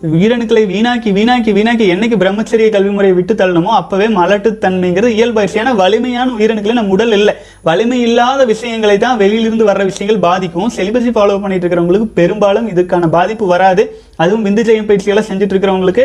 உயிரணுக்களை வீணாக்கி வீணாக்கி வீணாக்கி என்னைக்கு பிரம்மச்சரிய கல்வி முறையை விட்டு தள்ளணுமோ அப்பவே மலட்டுத்தன்மைங்கிறது இயல்பாயிடுச்சு. ஏன்னா வலிமையான உயிரணுக்களை நம்ம உடல் இல்லை. வலிமை இல்லாத விஷயங்களை தான் வெளியிலிருந்து வர்ற விஷயங்கள் பாதிக்கும். செலிபஸை ஃபாலோ பண்ணிட்டு இருக்கிறவங்களுக்கு பெரும்பாலும் இதுக்கான பாதிப்பு வராது. அதுவும் விந்து ஜெயம் பயிற்சியெல்லாம் செஞ்சுட்டு இருக்கிறவங்களுக்கு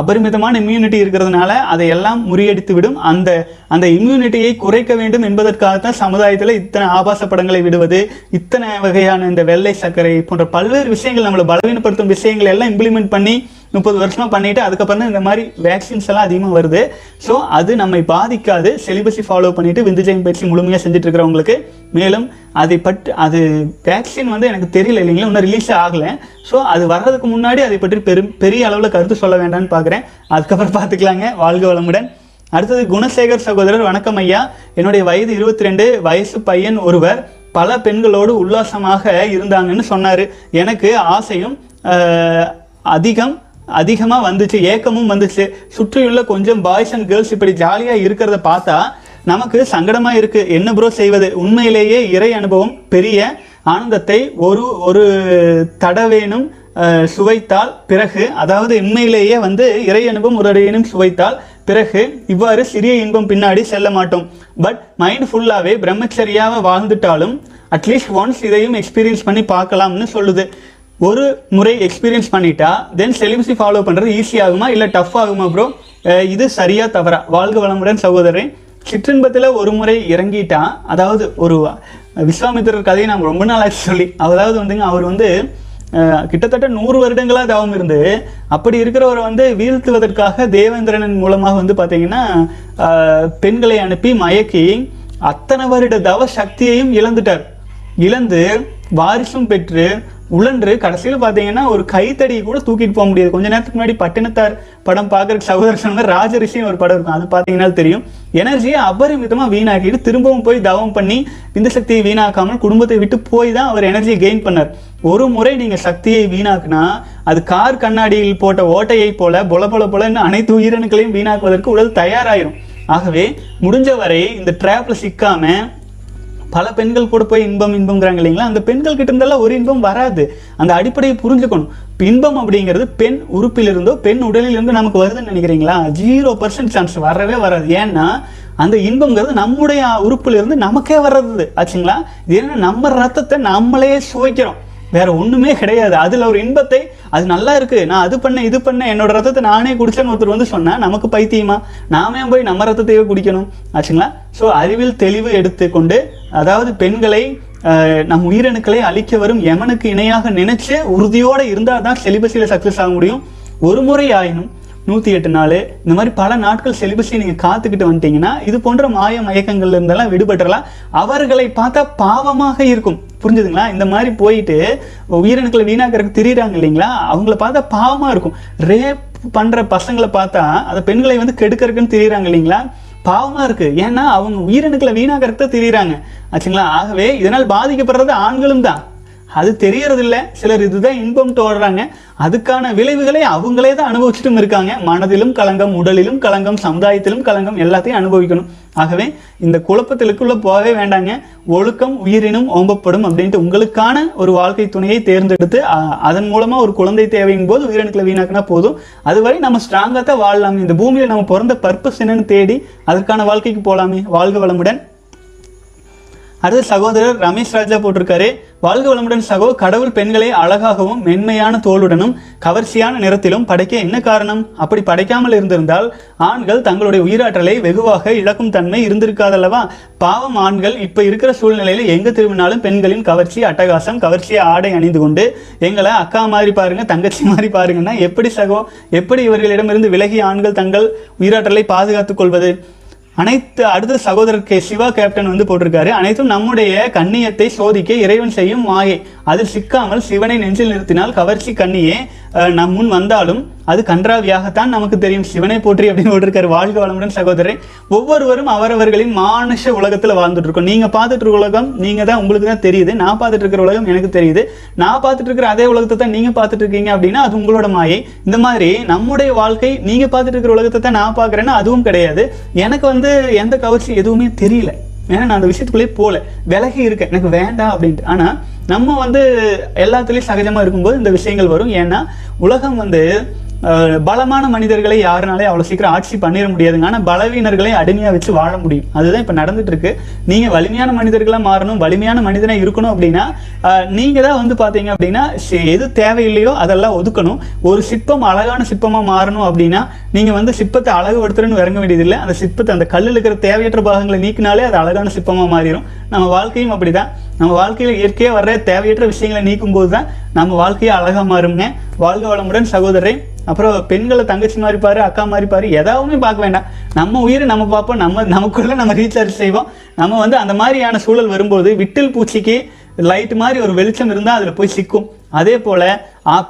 அபரிமிதமான இம்யூனிட்டி இருக்கிறதுனால அதையெல்லாம் முறியடித்து விடும். அந்த அந்த இம்யூனிட்டியை குறைக்க வேண்டும் என்பதற்காகத்தான் சமுதாயத்தில் இத்தனை ஆபாச படங்களை விடுவது இத்தனை வகையான இந்த வெள்ளை சர்க்கரை போன்ற பல்வேறு விஷயங்கள் நம்மளை பலவீனப்படுத்தும் விஷயங்களை எல்லாம் இம்ப்ளிமெண்ட் பண்ணி முப்பது வருஷமாக பண்ணிட்டு அதுக்கப்புறம் தான் இந்த மாதிரி வேக்சின்ஸ் எல்லாம் அதிகமாக வருது. ஸோ அது நம்மை பாதிக்காது. செலிபஸை ஃபாலோ பண்ணிட்டு விந்துஜயம் பயிற்சி முழுமையாக செஞ்சுட்டு இருக்கிறவங்களுக்கு மேலும் அதை பற்றி அது வேக்சின் வந்து எனக்கு தெரியல இல்லைங்களா? இன்னும் ரிலீஸ் ஆகலை. ஸோ அது வர்றதுக்கு முன்னாடி அதை பற்றி பெரும் பெரிய அளவில் கருத்து சொல்ல வேண்டாம்னு பார்க்குறேன் அதுக்கப்புறம் பார்த்துக்கலாங்க வாழ்க வளமுடன். அடுத்தது குணசேகர் சகோதரர் வணக்கம் ஐயா. என்னுடைய வயது இருபத்தி ரெண்டு வயசு பையன் ஒருவர். பல பெண்களோடு உல்லாசமாக இருந்தாங்கன்னு சொன்னார். எனக்கு ஆசையும் அதிகம். அதிகமாக வந்துச்சு ஏக்கமும் வந்துச்சு. சுற்றியுள்ள கொஞ்சம் பாய்ஸ் அண்ட் கேர்ள்ஸ் இப்படி ஜாலியாக இருக்கிறத பார்த்தா நமக்கு சங்கடமாக இருக்கு. என்ன ப்ரோ செய்வது? உண்மையிலேயே இறை அனுபவம் பெரிய ஆனந்தத்தை ஒரு ஒரு தடவேனும் சுவைத்தால் பிறகு அதாவது உண்மையிலேயே வந்து இறை அனுபவம் ஒரு அடையினும் சுவைத்தால் பிறகு இவ்வாறு சிறிய இன்பம் பின்னாடி செல்ல மாட்டோம். பட் மைண்ட் ஃபுல்லாகவே பிரம்மச்சரியாவை வாழ்ந்துட்டாலும் அட்லீஸ்ட் ஒன்ஸ் இதையும் எக்ஸ்பீரியன்ஸ் பண்ணி பார்க்கலாம்னு சொல்லுது. ஒரு முறை எக்ஸ்பீரியன்ஸ் பண்ணிட்டா தென் செலிபஸை ஃபாலோ பண்ணுறது ஈஸி ஆகுமா? இல்லை டஃப் ஆகுமா ப்ரோ இது சரியாக தவறா? வாழ்க வளமுடன் சகோதரன் சிற்றின்பத்தில் ஒரு முறை இறங்கிட்டா அதாவது ஒரு விஸ்வாமித்திரர் கதையை நான் ரொம்ப நாளாச்சு சொல்லி அதாவது வந்துங்க அவர் வந்து கிட்டத்தட்ட நூறு வருடங்களாக தவம் இருந்து அப்படி இருக்கிறவரை வந்து வீழ்த்துவதற்காக தேவேந்திரனின் மூலமாக வந்து பார்த்தீங்கன்னா பெண்களை அனுப்பி மயக்கி அத்தனை வருட தவ சக்தியையும் இழந்துட்டார். இழந்து வாரிசும் பெற்று உழன்று கடைசியில் பார்த்தீங்கன்னா ஒரு கைத்தடி கூட தூக்கிட்டு போக முடியாது. கொஞ்ச நேரத்துக்கு முன்னாடி பட்டினத்தார் படம் பார்க்குற சகோதரர் சொன்ன ராஜரிஷின்னு ஒரு படம் இருக்கும். அது பார்த்தீங்கன்னா தெரியும். எனர்ஜியை அபரிமிதமாக வீணாக்கிட்டு திரும்பவும் போய் தவம் பண்ணி இந்த சக்தியை வீணாக்காமல் குடும்பத்தை விட்டு போய் தான் அவர் எனர்ஜியை கெயின் பண்ணார். ஒரு முறை நீங்கள் சக்தியை வீணாக்குனா அது கார் கண்ணாடியில் போட்ட ஓட்டையை போல பொல பொல பொலன்னு அனைத்து உயிரணுக்களையும் வீணாக்குவதற்கு உடல் தயாராயிரும். ஆகவே முடிஞ்ச வரை இந்த ட்ராப்பில் சிக்காம பல பெண்கள் கூட போய் இன்பம் இன்பம்ங்கிறாங்க இல்லைங்களா? அந்த பெண்கள் கிட்ட இருந்தாலும் ஒரு இன்பம் வராது. அந்த அடிப்படையை புரிஞ்சுக்கணும். இன்பம் அப்படிங்கிறது பெண் உறுப்பிலிருந்தோ பெண் உடலிலிருந்து நமக்கு வருதுன்னு நினைக்கிறீங்களா? ஜீரோ பர்சன்ட் சான்ஸ் வரவே வராது. ஏன்னா அந்த இன்பம்ங்கிறது நம்முடைய உறுப்பிலிருந்து நமக்கே வர்றது ஆச்சுங்களா? இது என்ன நம்ம ரத்தத்தை நம்மளே சுவைக்கிறோம். வேற ஒண்ணுமே கிடையாது. அதுல ஒரு இன்பத்தை அது நல்லா இருக்கு. நான் அது பண்ணேன் இது பண்ணேன் என்னோட ரத்தத்தை நானே குடிச்சேன்னு ஒருத்தர் வந்து சொன்னா நமக்கு பைத்தியமா? நாமே போய் நம்ம ரத்தத்தையே குடிக்கணும். ஆச்சுங்களா? ஸோ அறிவில் தெளிவு எடுத்துக்கொண்டு அதாவது பெண்களை நம் உயிரணுக்களை அழிக்க வரும் எமனுக்கு இணையாக நினைச்சு உறுதியோட இருந்தால் தான் செலிபஸில் சக்ஸஸ் ஆக முடியும். ஒரு முறை ஆயினும் நூற்றி எட்டு நாள். இந்த மாதிரி பல நாட்கள் செலிபஸை நீங்கள் காத்துக்கிட்டு வந்துட்டீங்கன்னா இது போன்ற மாய மயக்கங்கள்ல இருந்தெல்லாம் விடுபட்டுறலாம். அவர்களை பார்த்தா பாவமாக இருக்கும். புரிஞ்சுதுங்களா? இந்த மாதிரி போயிட்டு உயிரணுக்களை வீணாக்கிறதுக்கு திரியிறாங்க இல்லைங்களா? அவங்கள பார்த்தா பாவமாக இருக்கும். ரேப் பண்ணுற பசங்களை பார்த்தா அந்த பெண்களை வந்து கெடுக்கறதுக்குன்னு திரியிறாங்க இல்லைங்களா? பாவமாக இருக்குது ஏன்னா அவங்க உயிரணுக்களை வீணாக்கிறத தெரியுறாங்க. ஆச்சுங்களா? ஆகவே இதனால் பாதிக்கப்படுறது ஆண்களும் தான். அது தெரியறதில்ல. சிலர் இதுதான் இன்பம் தோடுறாங்க அதுக்கான விளைவுகளை அவங்களே தான் அனுபவிச்சுட்டும் இருக்காங்க. மனதிலும் களங்கம் உடலிலும் களங்கம் சமுதாயத்திலும் களங்கம் எல்லாத்தையும் அனுபவிக்கணும். ஆகவே இந்த குழப்பத்திலுக்குள்ளே போகவே வேண்டாங்க. ஒழுக்கம் உயிரினும் ஓம்பப்படும் அப்படின்ட்டு உங்களுக்கான ஒரு வாழ்க்கை துணையை தேர்ந்தெடுத்து அதன் மூலமா ஒரு குழந்தை தேவையின் போது உயிரணுக்களை வீணாக்கினா போதும். அதுவரை நம்ம ஸ்ட்ராங்காக தான் வாழலாமே. இந்த பூமியில் நம்ம பிறந்த பர்பஸ் என்னன்னு தேடி அதற்கான வாழ்க்கைக்கு போகலாமே வாழ்க வளமுடன். அடுத்து சகோதரர் ரமேஷ் ராஜா போட்டிருக்காரு. வாழ்க வளமுடன் சகோ கடவுள் பெண்களை அழகாகவும் மென்மையான தோளுடனும் கவர்ச்சியான நிறத்திலும் படைக்க என்ன காரணம்? அப்படி படைக்காமல் இருந்திருந்தால் ஆண்கள் தங்களுடைய உயிராற்றலை வெகுவாக இழக்கும் தன்மை இருந்திருக்காதல்லவா? பாவம் ஆண்கள் இப்ப இருக்கிற சூழ்நிலையில எங்க திரும்பினாலும் பெண்களின் கவர்ச்சி அட்டகாசம் கவர்ச்சியை ஆடை அணிந்து கொண்டு எங்களை அக்கா மாதிரி பாருங்க தங்கச்சி மாதிரி பாருங்கன்னா எப்படி சகோ எப்படி இவர்களிடமிருந்து விலகிய ஆண்கள் தங்கள் உயிராற்றலை பாதுகாத்துக் கொள்வது? அனைத்து அடுத்த சகோதரர் கே சிவா கேப்டன் வந்து போட்டிருக்காரு. அனைத்தும் நம்முடைய கண்ணியத்தை சோதிக்க இறைவன் செய்யும் மாயை அதில் சிக்காமல் சிவனை நெஞ்சில் நிறுத்தினால் கவர்ச்சி கண்ணியே நம் முன் வந்தாலும் அது கன்றாவியாகத்தான் நமக்கு தெரியும். சிவனை போற்றி அப்படின்னு போட்டிருக்காரு வாழ்க வளமுடன் சகோதரரை. ஒவ்வொருவரும் அவரவர்களின் மானுஷ உலகத்தில் வாழ்ந்துட்டு இருக்கோம் நீங்கள் பார்த்துட்டு இருக்க உலகம் நீங்கள் தான் உங்களுக்கு தான் தெரியுது. நான் பார்த்துட்டு இருக்கிற உலகம் எனக்கு தெரியுது. நான் பார்த்துட்டு இருக்கிற அதே உலகத்தை தான் நீங்கள் பார்த்துட்டு இருக்கீங்க அப்படின்னா அது உங்களோட மாயை. இந்த மாதிரி நம்முடைய வாழ்க்கை நீங்கள் பார்த்துட்டு இருக்கிற உலகத்தை தான் நான் பார்க்குறேன்னா அதுவும் கிடையாது. எனக்கு வந்து எந்த கவர்ச்சி எதுவுமே தெரியல. ஏன்னா நான் அந்த விஷயத்துக்குள்ளேயே போகல. விலகி இருக்கேன். எனக்கு வேண்டாம் அப்படின்ட்டு. ஆனால் நம்ம வந்து எல்லாத்துலேயும் சகஜமாக இருக்கும்போது இந்த விஷயங்கள் வரும். ஏன்னா உலகம் வந்து பலமான மனிதர்களை யாருனாலே அவ்வளோ சீக்கிரம் ஆட்சி பண்ணிட முடியாதுங்க. ஆனால் பலவீனர்களை அடிமையாக வச்சு வாழ முடியும். அதுதான் இப்போ நடந்துட்டு இருக்கு. நீங்கள் வலிமையான மனிதர்களாக மாறணும் வலிமையான மனிதனாக இருக்கணும் அப்படின்னா நீங்கள் தான் வந்து பார்த்தீங்க அப்படின்னா எது தேவையில்லையோ அதெல்லாம் ஒதுக்கணும். ஒரு சிற்பம் அழகான சிற்பமாக மாறணும் அப்படின்னா நீங்கள் வந்து சிற்பத்தை அழகுபடுத்துறன்னு இறங்க வேண்டியதில்லை. அந்த சிற்பத்தை அந்த கல்லில் இருக்கிற தேவையற்ற பாகங்களை நீக்கினாலே அது அழகான சிற்பமாக மாறிடும். நம்ம வாழ்க்கையும் அப்படிதான். நம்ம வாழ்க்கையில் இயற்கையாக வர்ற தேவையற்ற விஷயங்களை நீக்கும் போது தான் நம்ம வாழ்க்கையை அழகாக மாறுங்க வாழ்க வளமுடன் சகோதரரை. அப்புறம் பெண்களை தங்கச்சி மாதிரி பாரு அக்கா மாதிரி பாரு எதாவுமே பார்க்க வேண்டாம். நம்ம உயிரை நம்ம பார்ப்போம் நம்ம நமக்குள்ளே நம்ம ரீசார்ஜ் செய்வோம். நம்ம வந்து அந்த மாதிரியான சூழல் வரும்போது விட்டில் பூச்சிக்கு லைட் மாதிரி ஒரு வெளிச்சம் இருந்தால் அதில் போய் சிக்கும். அதே போல்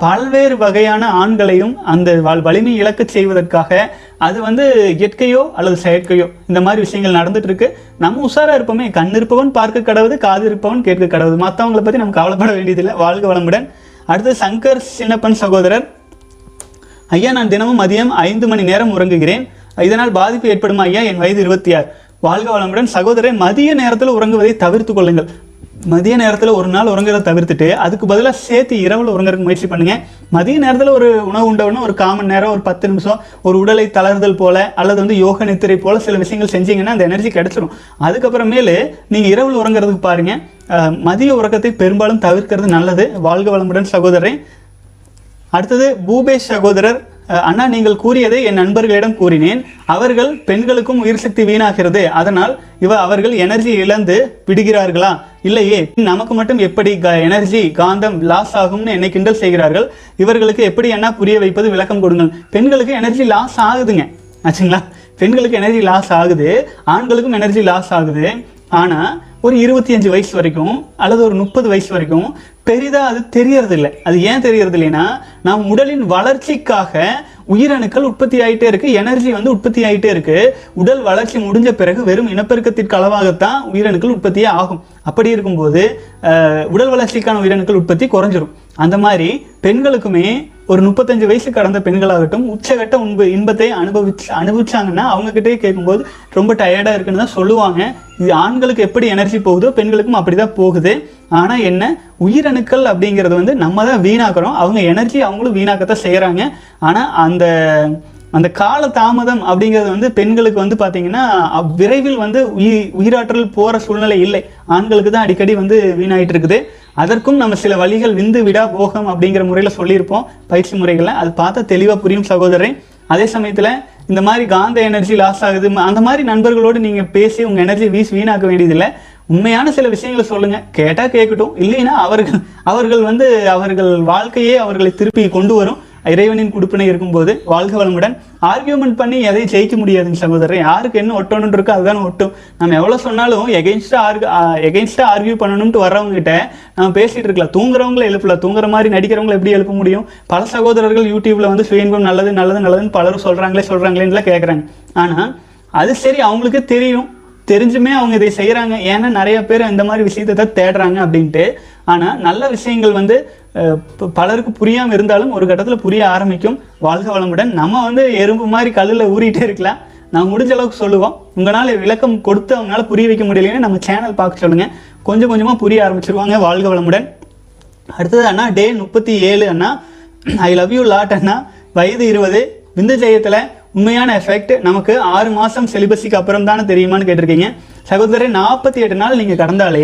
பல்வேறு வகையான ஆண்களையும் அந்த வலிமை இழக்க செய்வதற்காக அது வந்து இயற்கையோ அல்லது செயற்கையோ இந்த மாதிரி விஷயங்கள் நடந்துட்டு இருக்கு. நம்ம உஷாராக இருப்போமே. கண் இருப்பவன் பார்க்க கடவுது காது இருப்பவன் கேட்க கடவுது. மற்றவங்களை பற்றி நம்ம கவலைப்பட வேண்டியதில்லை. வாழ்க வளமுடன். அடுத்து சங்கர் சின்னப்பன் சகோதரர். ஐயா நான் தினமும் மதியம் ஐந்து மணி நேரம் உறங்குகிறேன். இதனால் பாதிப்பு ஏற்படும் ஐயா? என் வயது இருபத்தி ஆறு வாழ்க வளமுடன் சகோதரன் மதிய நேரத்தில் உறங்குவதை தவிர்த்து கொள்ளுங்கள். மதிய நேரத்தில் ஒரு நாள் உறங்குறத தவிர்த்துட்டு அதுக்கு பதிலாக சேர்த்து இரவில் உறங்குறதுக்கு முயற்சி பண்ணுங்க. மதிய நேரத்தில் ஒரு உணவு உண்டவன ஒரு காமன் நேரம் ஒரு பத்து நிமிஷம் ஒரு உடலை தளர்தல் போல அல்லது வந்து யோக நித்திரை போல சில விஷயங்கள் செஞ்சீங்கன்னா அந்த எனர்ஜி கிடைச்சிடும் அதுக்கப்புறமேலு நீங்கள் இரவில் உறங்குறதுக்கு பாருங்க. மதிய உறக்கத்தை பெரும்பாலும் தவிர்க்கிறது நல்லது. வாழ்க வளமுடன் சகோதரன் அடுத்தது பூபேஷ் சகோதரர் அண்ணா நீங்கள் கூறியதை என் நண்பர்களிடம் கூறினேன். அவர்கள் பெண்களுக்கும் உயிர் சக்தி வீணாகிறது. அதனால் இவ அவர்கள் எனர்ஜி இழந்து விடுகிறார்களா? இல்லையே. நமக்கு மட்டும் எப்படி எனர்ஜி காந்தம் லாஸ் ஆகும்னு என்னை கிண்டல் செய்கிறார்கள்? இவர்களுக்கு எப்படி என்ன புரிய வைப்பது? விளக்கம் கொடுங்கள். பெண்களுக்கு எனர்ஜி லாஸ் ஆகுதுங்க. ஆச்சுங்களா? பெண்களுக்கு எனர்ஜி லாஸ் ஆகுது. ஆண்களுக்கும் எனர்ஜி லாஸ் ஆகுது. ஆனால் ஒரு இருபத்தி அஞ்சு வயசு வரைக்கும் அல்லது ஒரு முப்பது வயசு வரைக்கும் பெரிதாக அது தெரியறதில்லை. அது ஏன் தெரியறது இல்லைன்னா நம் உடலின் வளர்ச்சிக்காக உயிரணுக்கள் உற்பத்தி ஆகிட்டே இருக்குது எனர்ஜி வந்து உற்பத்தி ஆகிட்டே இருக்குது உடல் வளர்ச்சி முடிஞ்ச பிறகு வெறும் இனப்பெருக்கத்திற்கு அளவாகத்தான் உயிரணுக்கள் உற்பத்தியே ஆகும். அப்படி இருக்கும்போது உடல் வளர்ச்சிக்கான உயிரணுக்கள் உற்பத்தி குறைஞ்சிரும். அந்த மாதிரி பெண்களுக்குமே ஒரு முப்பத்தஞ்சு வயசு கடந்த பெண்களாகட்டும் உச்சகட்ட உண்பு இன்பத்தை அனுபவிச்சு அனுபவிச்சாங்கன்னா அவங்க கிட்டே கேட்கும்போது ரொம்ப டயர்டாக இருக்குன்னு தான் சொல்லுவாங்க. இது ஆண்களுக்கு எப்படி எனர்ஜி போகுதோ பெண்களுக்கும் அப்படி தான் போகுது. ஆனால் என்ன உயிரணுக்கள் அப்படிங்கிறது வந்து நம்ம தான் வீணாக்குறோம். அவங்க எனர்ஜி அவங்களும் வீணாக்கத்தான் செய்கிறாங்க ஆனால் அந்த அந்த கால தாமதம் அப்படிங்கிறது வந்து பெண்களுக்கு வந்து பார்த்தீங்கன்னா விரைவில் வந்து உயிர் உயிராற்றல் போகிற சூழ்நிலை இல்லை. ஆண்களுக்கு தான் அடிக்கடி வந்து வீணாயிட்டு இருக்குது. அதற்கும் நம்ம சில வழிகள் விந்து விடா போகம் அப்படிங்கிற முறையில் சொல்லியிருப்போம் பயிற்சி முறைகளை அது பார்த்தா தெளிவாக புரியும் சகோதரன் அதே சமயத்தில் இந்த மாதிரி காந்த எனர்ஜி லாஸ் ஆகுது. அந்த மாதிரி நண்பர்களோடு நீங்கள் பேசி உங்கள் எனர்ஜி வீசி வீணாக்க வேண்டியதில்லை. உண்மையான சில விஷயங்களை சொல்லுங்கள் கேட்டால் கேட்கட்டும். இல்லைன்னா அவர்கள் அவர்கள் வந்து அவர்கள் வாழ்க்கையே அவர்களை திருப்பி கொண்டு வரும். இறைவனின் குடுப்பினை இருக்கும்போது வாழ்க வளமுடன். ஆர்கியூமெண்ட் பண்ணி எதையும் ஜெயிக்க முடியாதுங்க சகோதரர். யாருக்கு என்ன ஒட்டணும்னு இருக்கோ அதுதான் ஒட்டும். நம்ம எவ்வளோ சொன்னாலும் எகெயின்ஸ்டாக ஆர்கு எகெயின்ஸ்டாக ஆர்கியூ பண்ணணும்ட்டு வர்றவங்ககிட்ட நம்ம பேசிட்டு இருக்கலாம். தூங்குறவங்கள எழுப்பலாம் தூங்குற மாதிரி நடிக்கிறவங்களை எப்படி எழுப்ப முடியும்? பல சகோதரர்கள் யூடியூப்ல வந்து சுயன்பம் நல்லது நல்லது நல்லதுன்னு பலரும் சொல்றாங்களே சொல்றாங்களேன்னுலாம் கேட்குறாங்க ஆனால் அது சரி அவங்களுக்கு தெரியும். தெரிஞ்சுமே அவங்க இதை செய்கிறாங்க ஏன்னா நிறைய பேர் இந்த மாதிரி விஷயத்தை தான் தேடுறாங்க அப்படின்ட்டு. ஆனால் நல்ல விஷயங்கள் வந்து பலருக்கு புரியாமல் இருந்தாலும் ஒரு கட்டத்தில் புரிய ஆரம்பிக்கும். வாழ்க வளமுடன். நம்ம வந்து எறும்பு மாதிரி கல்லில் ஊறிட்டே இருக்கலாம். நான் முடிஞ்ச அளவுக்கு சொல்லுவோம். உங்களால் விளக்கம் கொடுத்து அவங்களால புரிய வைக்க முடியலன்னு நம்ம சேனல் பார்க்க சொல்லுங்கள் கொஞ்சம் கொஞ்சமாக புரிய ஆரம்பிச்சிருவாங்க. வாழ்க வளமுடன். அடுத்தது அண்ணா டே முப்பத்தி ஏழு அண்ணா. ஐ லவ் யூ லாட் அண்ணா. வயது இருபது. விந்து ஜெயத்தில் உண்மையான எஃபெக்ட் நமக்கு ஆறு மாதம் செலிபஸுக்கு அப்புறம் தானே தெரியுமான்னு கேட்டிருக்கீங்க. சகோதரர் நாற்பத்தி எட்டு நாள் நீங்கள் கடந்தாலே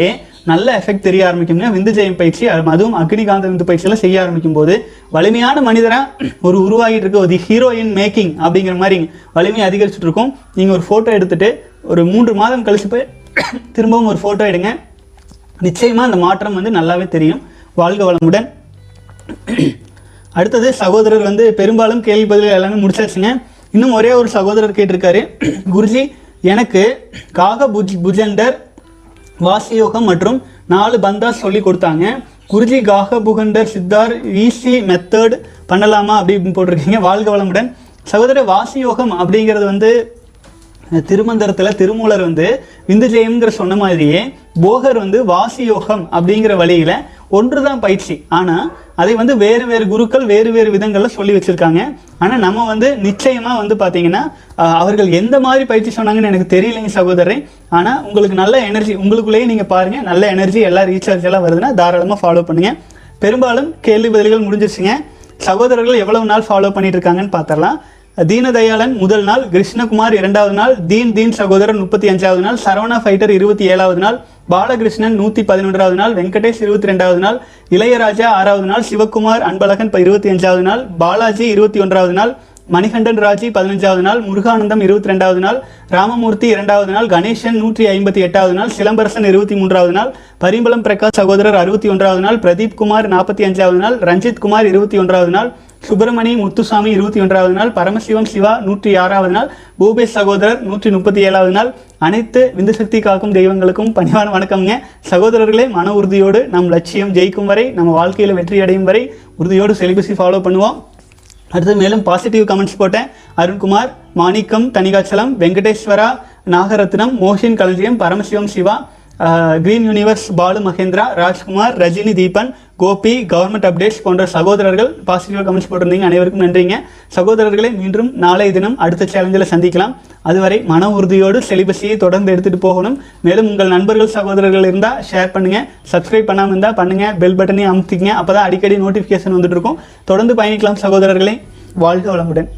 நல்ல எஃபெக்ட் தெரிய ஆரம்பிக்கும்னா விந்து ஜெயம் பயிற்சி அதுவும் அக்னிகாந்த விந்து பயிற்சியெல்லாம் செய்ய ஆரம்பிக்கும் போது வலிமையான மனிதராக ஒரு உருவாகிட்டு இருக்க ஒரு ஹீரோயின் மேக்கிங் அப்படிங்கிற மாதிரி வலிமையை அதிகரிச்சுட்டு இருக்கும் நீங்கள் ஒரு ஃபோட்டோ எடுத்துகிட்டு ஒரு மூன்று மாதம் கழிச்சு போய் திரும்பவும் ஒரு ஃபோட்டோ எடுங்க. நிச்சயமாக அந்த மாற்றம் வந்து நல்லாவே தெரியும். வாழ்க வளமுடன். அடுத்தது சகோதரர் வந்து பெரும்பாலும் கேள்வி பதில் எல்லாமே முடிச்சாச்சுங்க. இன்னும் ஒரே ஒரு சகோதரர் கேட்டிருக்காரு. குருஜி எனக்கு காக புஜ் புஜண்டர் வாசியோகம் மற்றும் நாலு பந்தாஸ் சொல்லி கொடுத்தாங்க. குருஜி காக புகண்டர் சித்தார் ஈஸி மெத்தட் பண்ணலாமா அப்படின்னு போட்டிருக்கீங்க. வாழ்க வளமுடன். சகோதரர் வாசியோகம் அப்படிங்கிறது வந்து திருமந்திரத்தில் திருமூலர் வந்து விந்து ஜெயம்ங்கிற சொன்ன மாதிரியே போகர் வந்து வாசி யோகம் அப்படிங்கிற வழியில் ஒன்று தான் பயிற்சி. ஆனால் அதை வந்து வேறு வேறு குருக்கள் வேறு வேறு விதங்களில் சொல்லி வச்சுருக்காங்க. ஆனால் நம்ம வந்து நிச்சயமாக வந்து பார்த்தீங்கன்னா அவர்கள் எந்த மாதிரி பயிற்சி சொன்னாங்கன்னு எனக்கு தெரியலைங்க சகோதரன் ஆனால் உங்களுக்கு நல்ல எனர்ஜி உங்களுக்குள்ளேயே நீங்கள் பாருங்கள் நல்ல எனர்ஜி எல்லா ரீசார்ஜ் எல்லாம் வருதுன்னா தாராளமாக ஃபாலோ பண்ணுங்கள் பெரும்பாலும் கேள்வி பதில்கள் முடிஞ்சிருச்சுங்க. சகோதரர்கள் எவ்வளவு நாள் ஃபாலோ பண்ணிட்டு இருக்காங்கன்னு பார்த்தரலாம் தீனதயாளன் முதல் நாள் கிருஷ்ணகுமார் இரண்டாவது நாள் தீன் தீன் சகோதரன் முப்பத்தி அஞ்சாவது நாள் சரவணா ஃபைட்டர் இருபத்தி ஏழாவது நாள் பாலகிருஷ்ணன் நூற்றி பதினொன்றாவது நாள் வெங்கடேஷ் இருபத்தி ரெண்டாவது நாள் இளையராஜா ஆறாவது நாள் சிவகுமார் அன்பழகன் இப்போ இருபத்தி அஞ்சாவது நாள் பாலாஜி இருபத்தி ஒன்றாவது நாள் மணிகண்டன் ராஜி பதினஞ்சாவது நாள் முருகானந்தம் இருபத்தி ரெண்டாவது நாள் ராமமூர்த்தி இரண்டாவது நாள் கணேசன் நூற்றி ஐம்பத்தி எட்டாவது நாள் சிலம்பரசன் இருபத்தி மூன்றாவது நாள் பரிம்பளம் பிரகாஷ் சகோதரர் அறுபத்தி ஒன்றாவது நாள் பிரதீப் குமார் நாற்பத்தி அஞ்சாவது நாள் ரஞ்சித் குமார் இருபத்தி ஒன்றாவது நாள் சுப்பிரமணி முத்துசாமி இருபத்தி ஒன்றாவது நாள் பரமசிவம் சிவா நூற்றி ஆறாவது நாள் பூபேஷ் சகோதரர் நூற்றி முப்பத்தி ஏழாவது நாள் அனைத்து விந்து சக்தி காக்கும் தெய்வங்களுக்கும் பணிவான வணக்கம்ங்க. சகோதரர்களே மன உறுதியோடு நம் லட்சியம் ஜெயிக்கும் வரை நம்ம வாழ்க்கையில் வெற்றி அடையும் வரை உறுதியோடு செலிபஸை ஃபாலோ பண்ணுவோம். அடுத்து மேலும் பாசிட்டிவ் கமெண்ட்ஸ் போட்டேன். அருண்குமார் மாணிக்கம் Thanikachalam Venkateswara Nagaratnam Mohsin Kalanjiyam Paramasivam Siva green universe Balu Mahendra Rajkumar Rajini Deepan Gopi government updates போன்ற சகோதரர்கள் பாசிட்டிவ் கமெண்ட்ஸ் போட்டிருந்தீங்க. அனைவருக்கும் நன்றிங்க. சகோதரர்களை மீண்டும் நாளைய தினம் அடுத்த சேலஞ்சில் சந்திக்கலாம். அதுவரை மன உறுதியோடு செலிபஸியை தொடர்ந்து எடுத்துகிட்டு போகணும். மேலும் உங்கள் நண்பர்கள் சகோதரர்கள் இருந்தால் ஷேர் பண்ணுங்கள் சப்ஸ்கிரைப் பண்ணாமல் இருந்தால் பண்ணுங்கள் பெல் பட்டனையும் அமுத்திக்கங்க. அப்பதான் அடிக்கடி நோட்டிஃபிகேஷன் வந்துட்டு இருக்கும். தொடர்ந்து பயணிக்கலாம் சகோதரர்களே. வாழ்க வளமுடன்.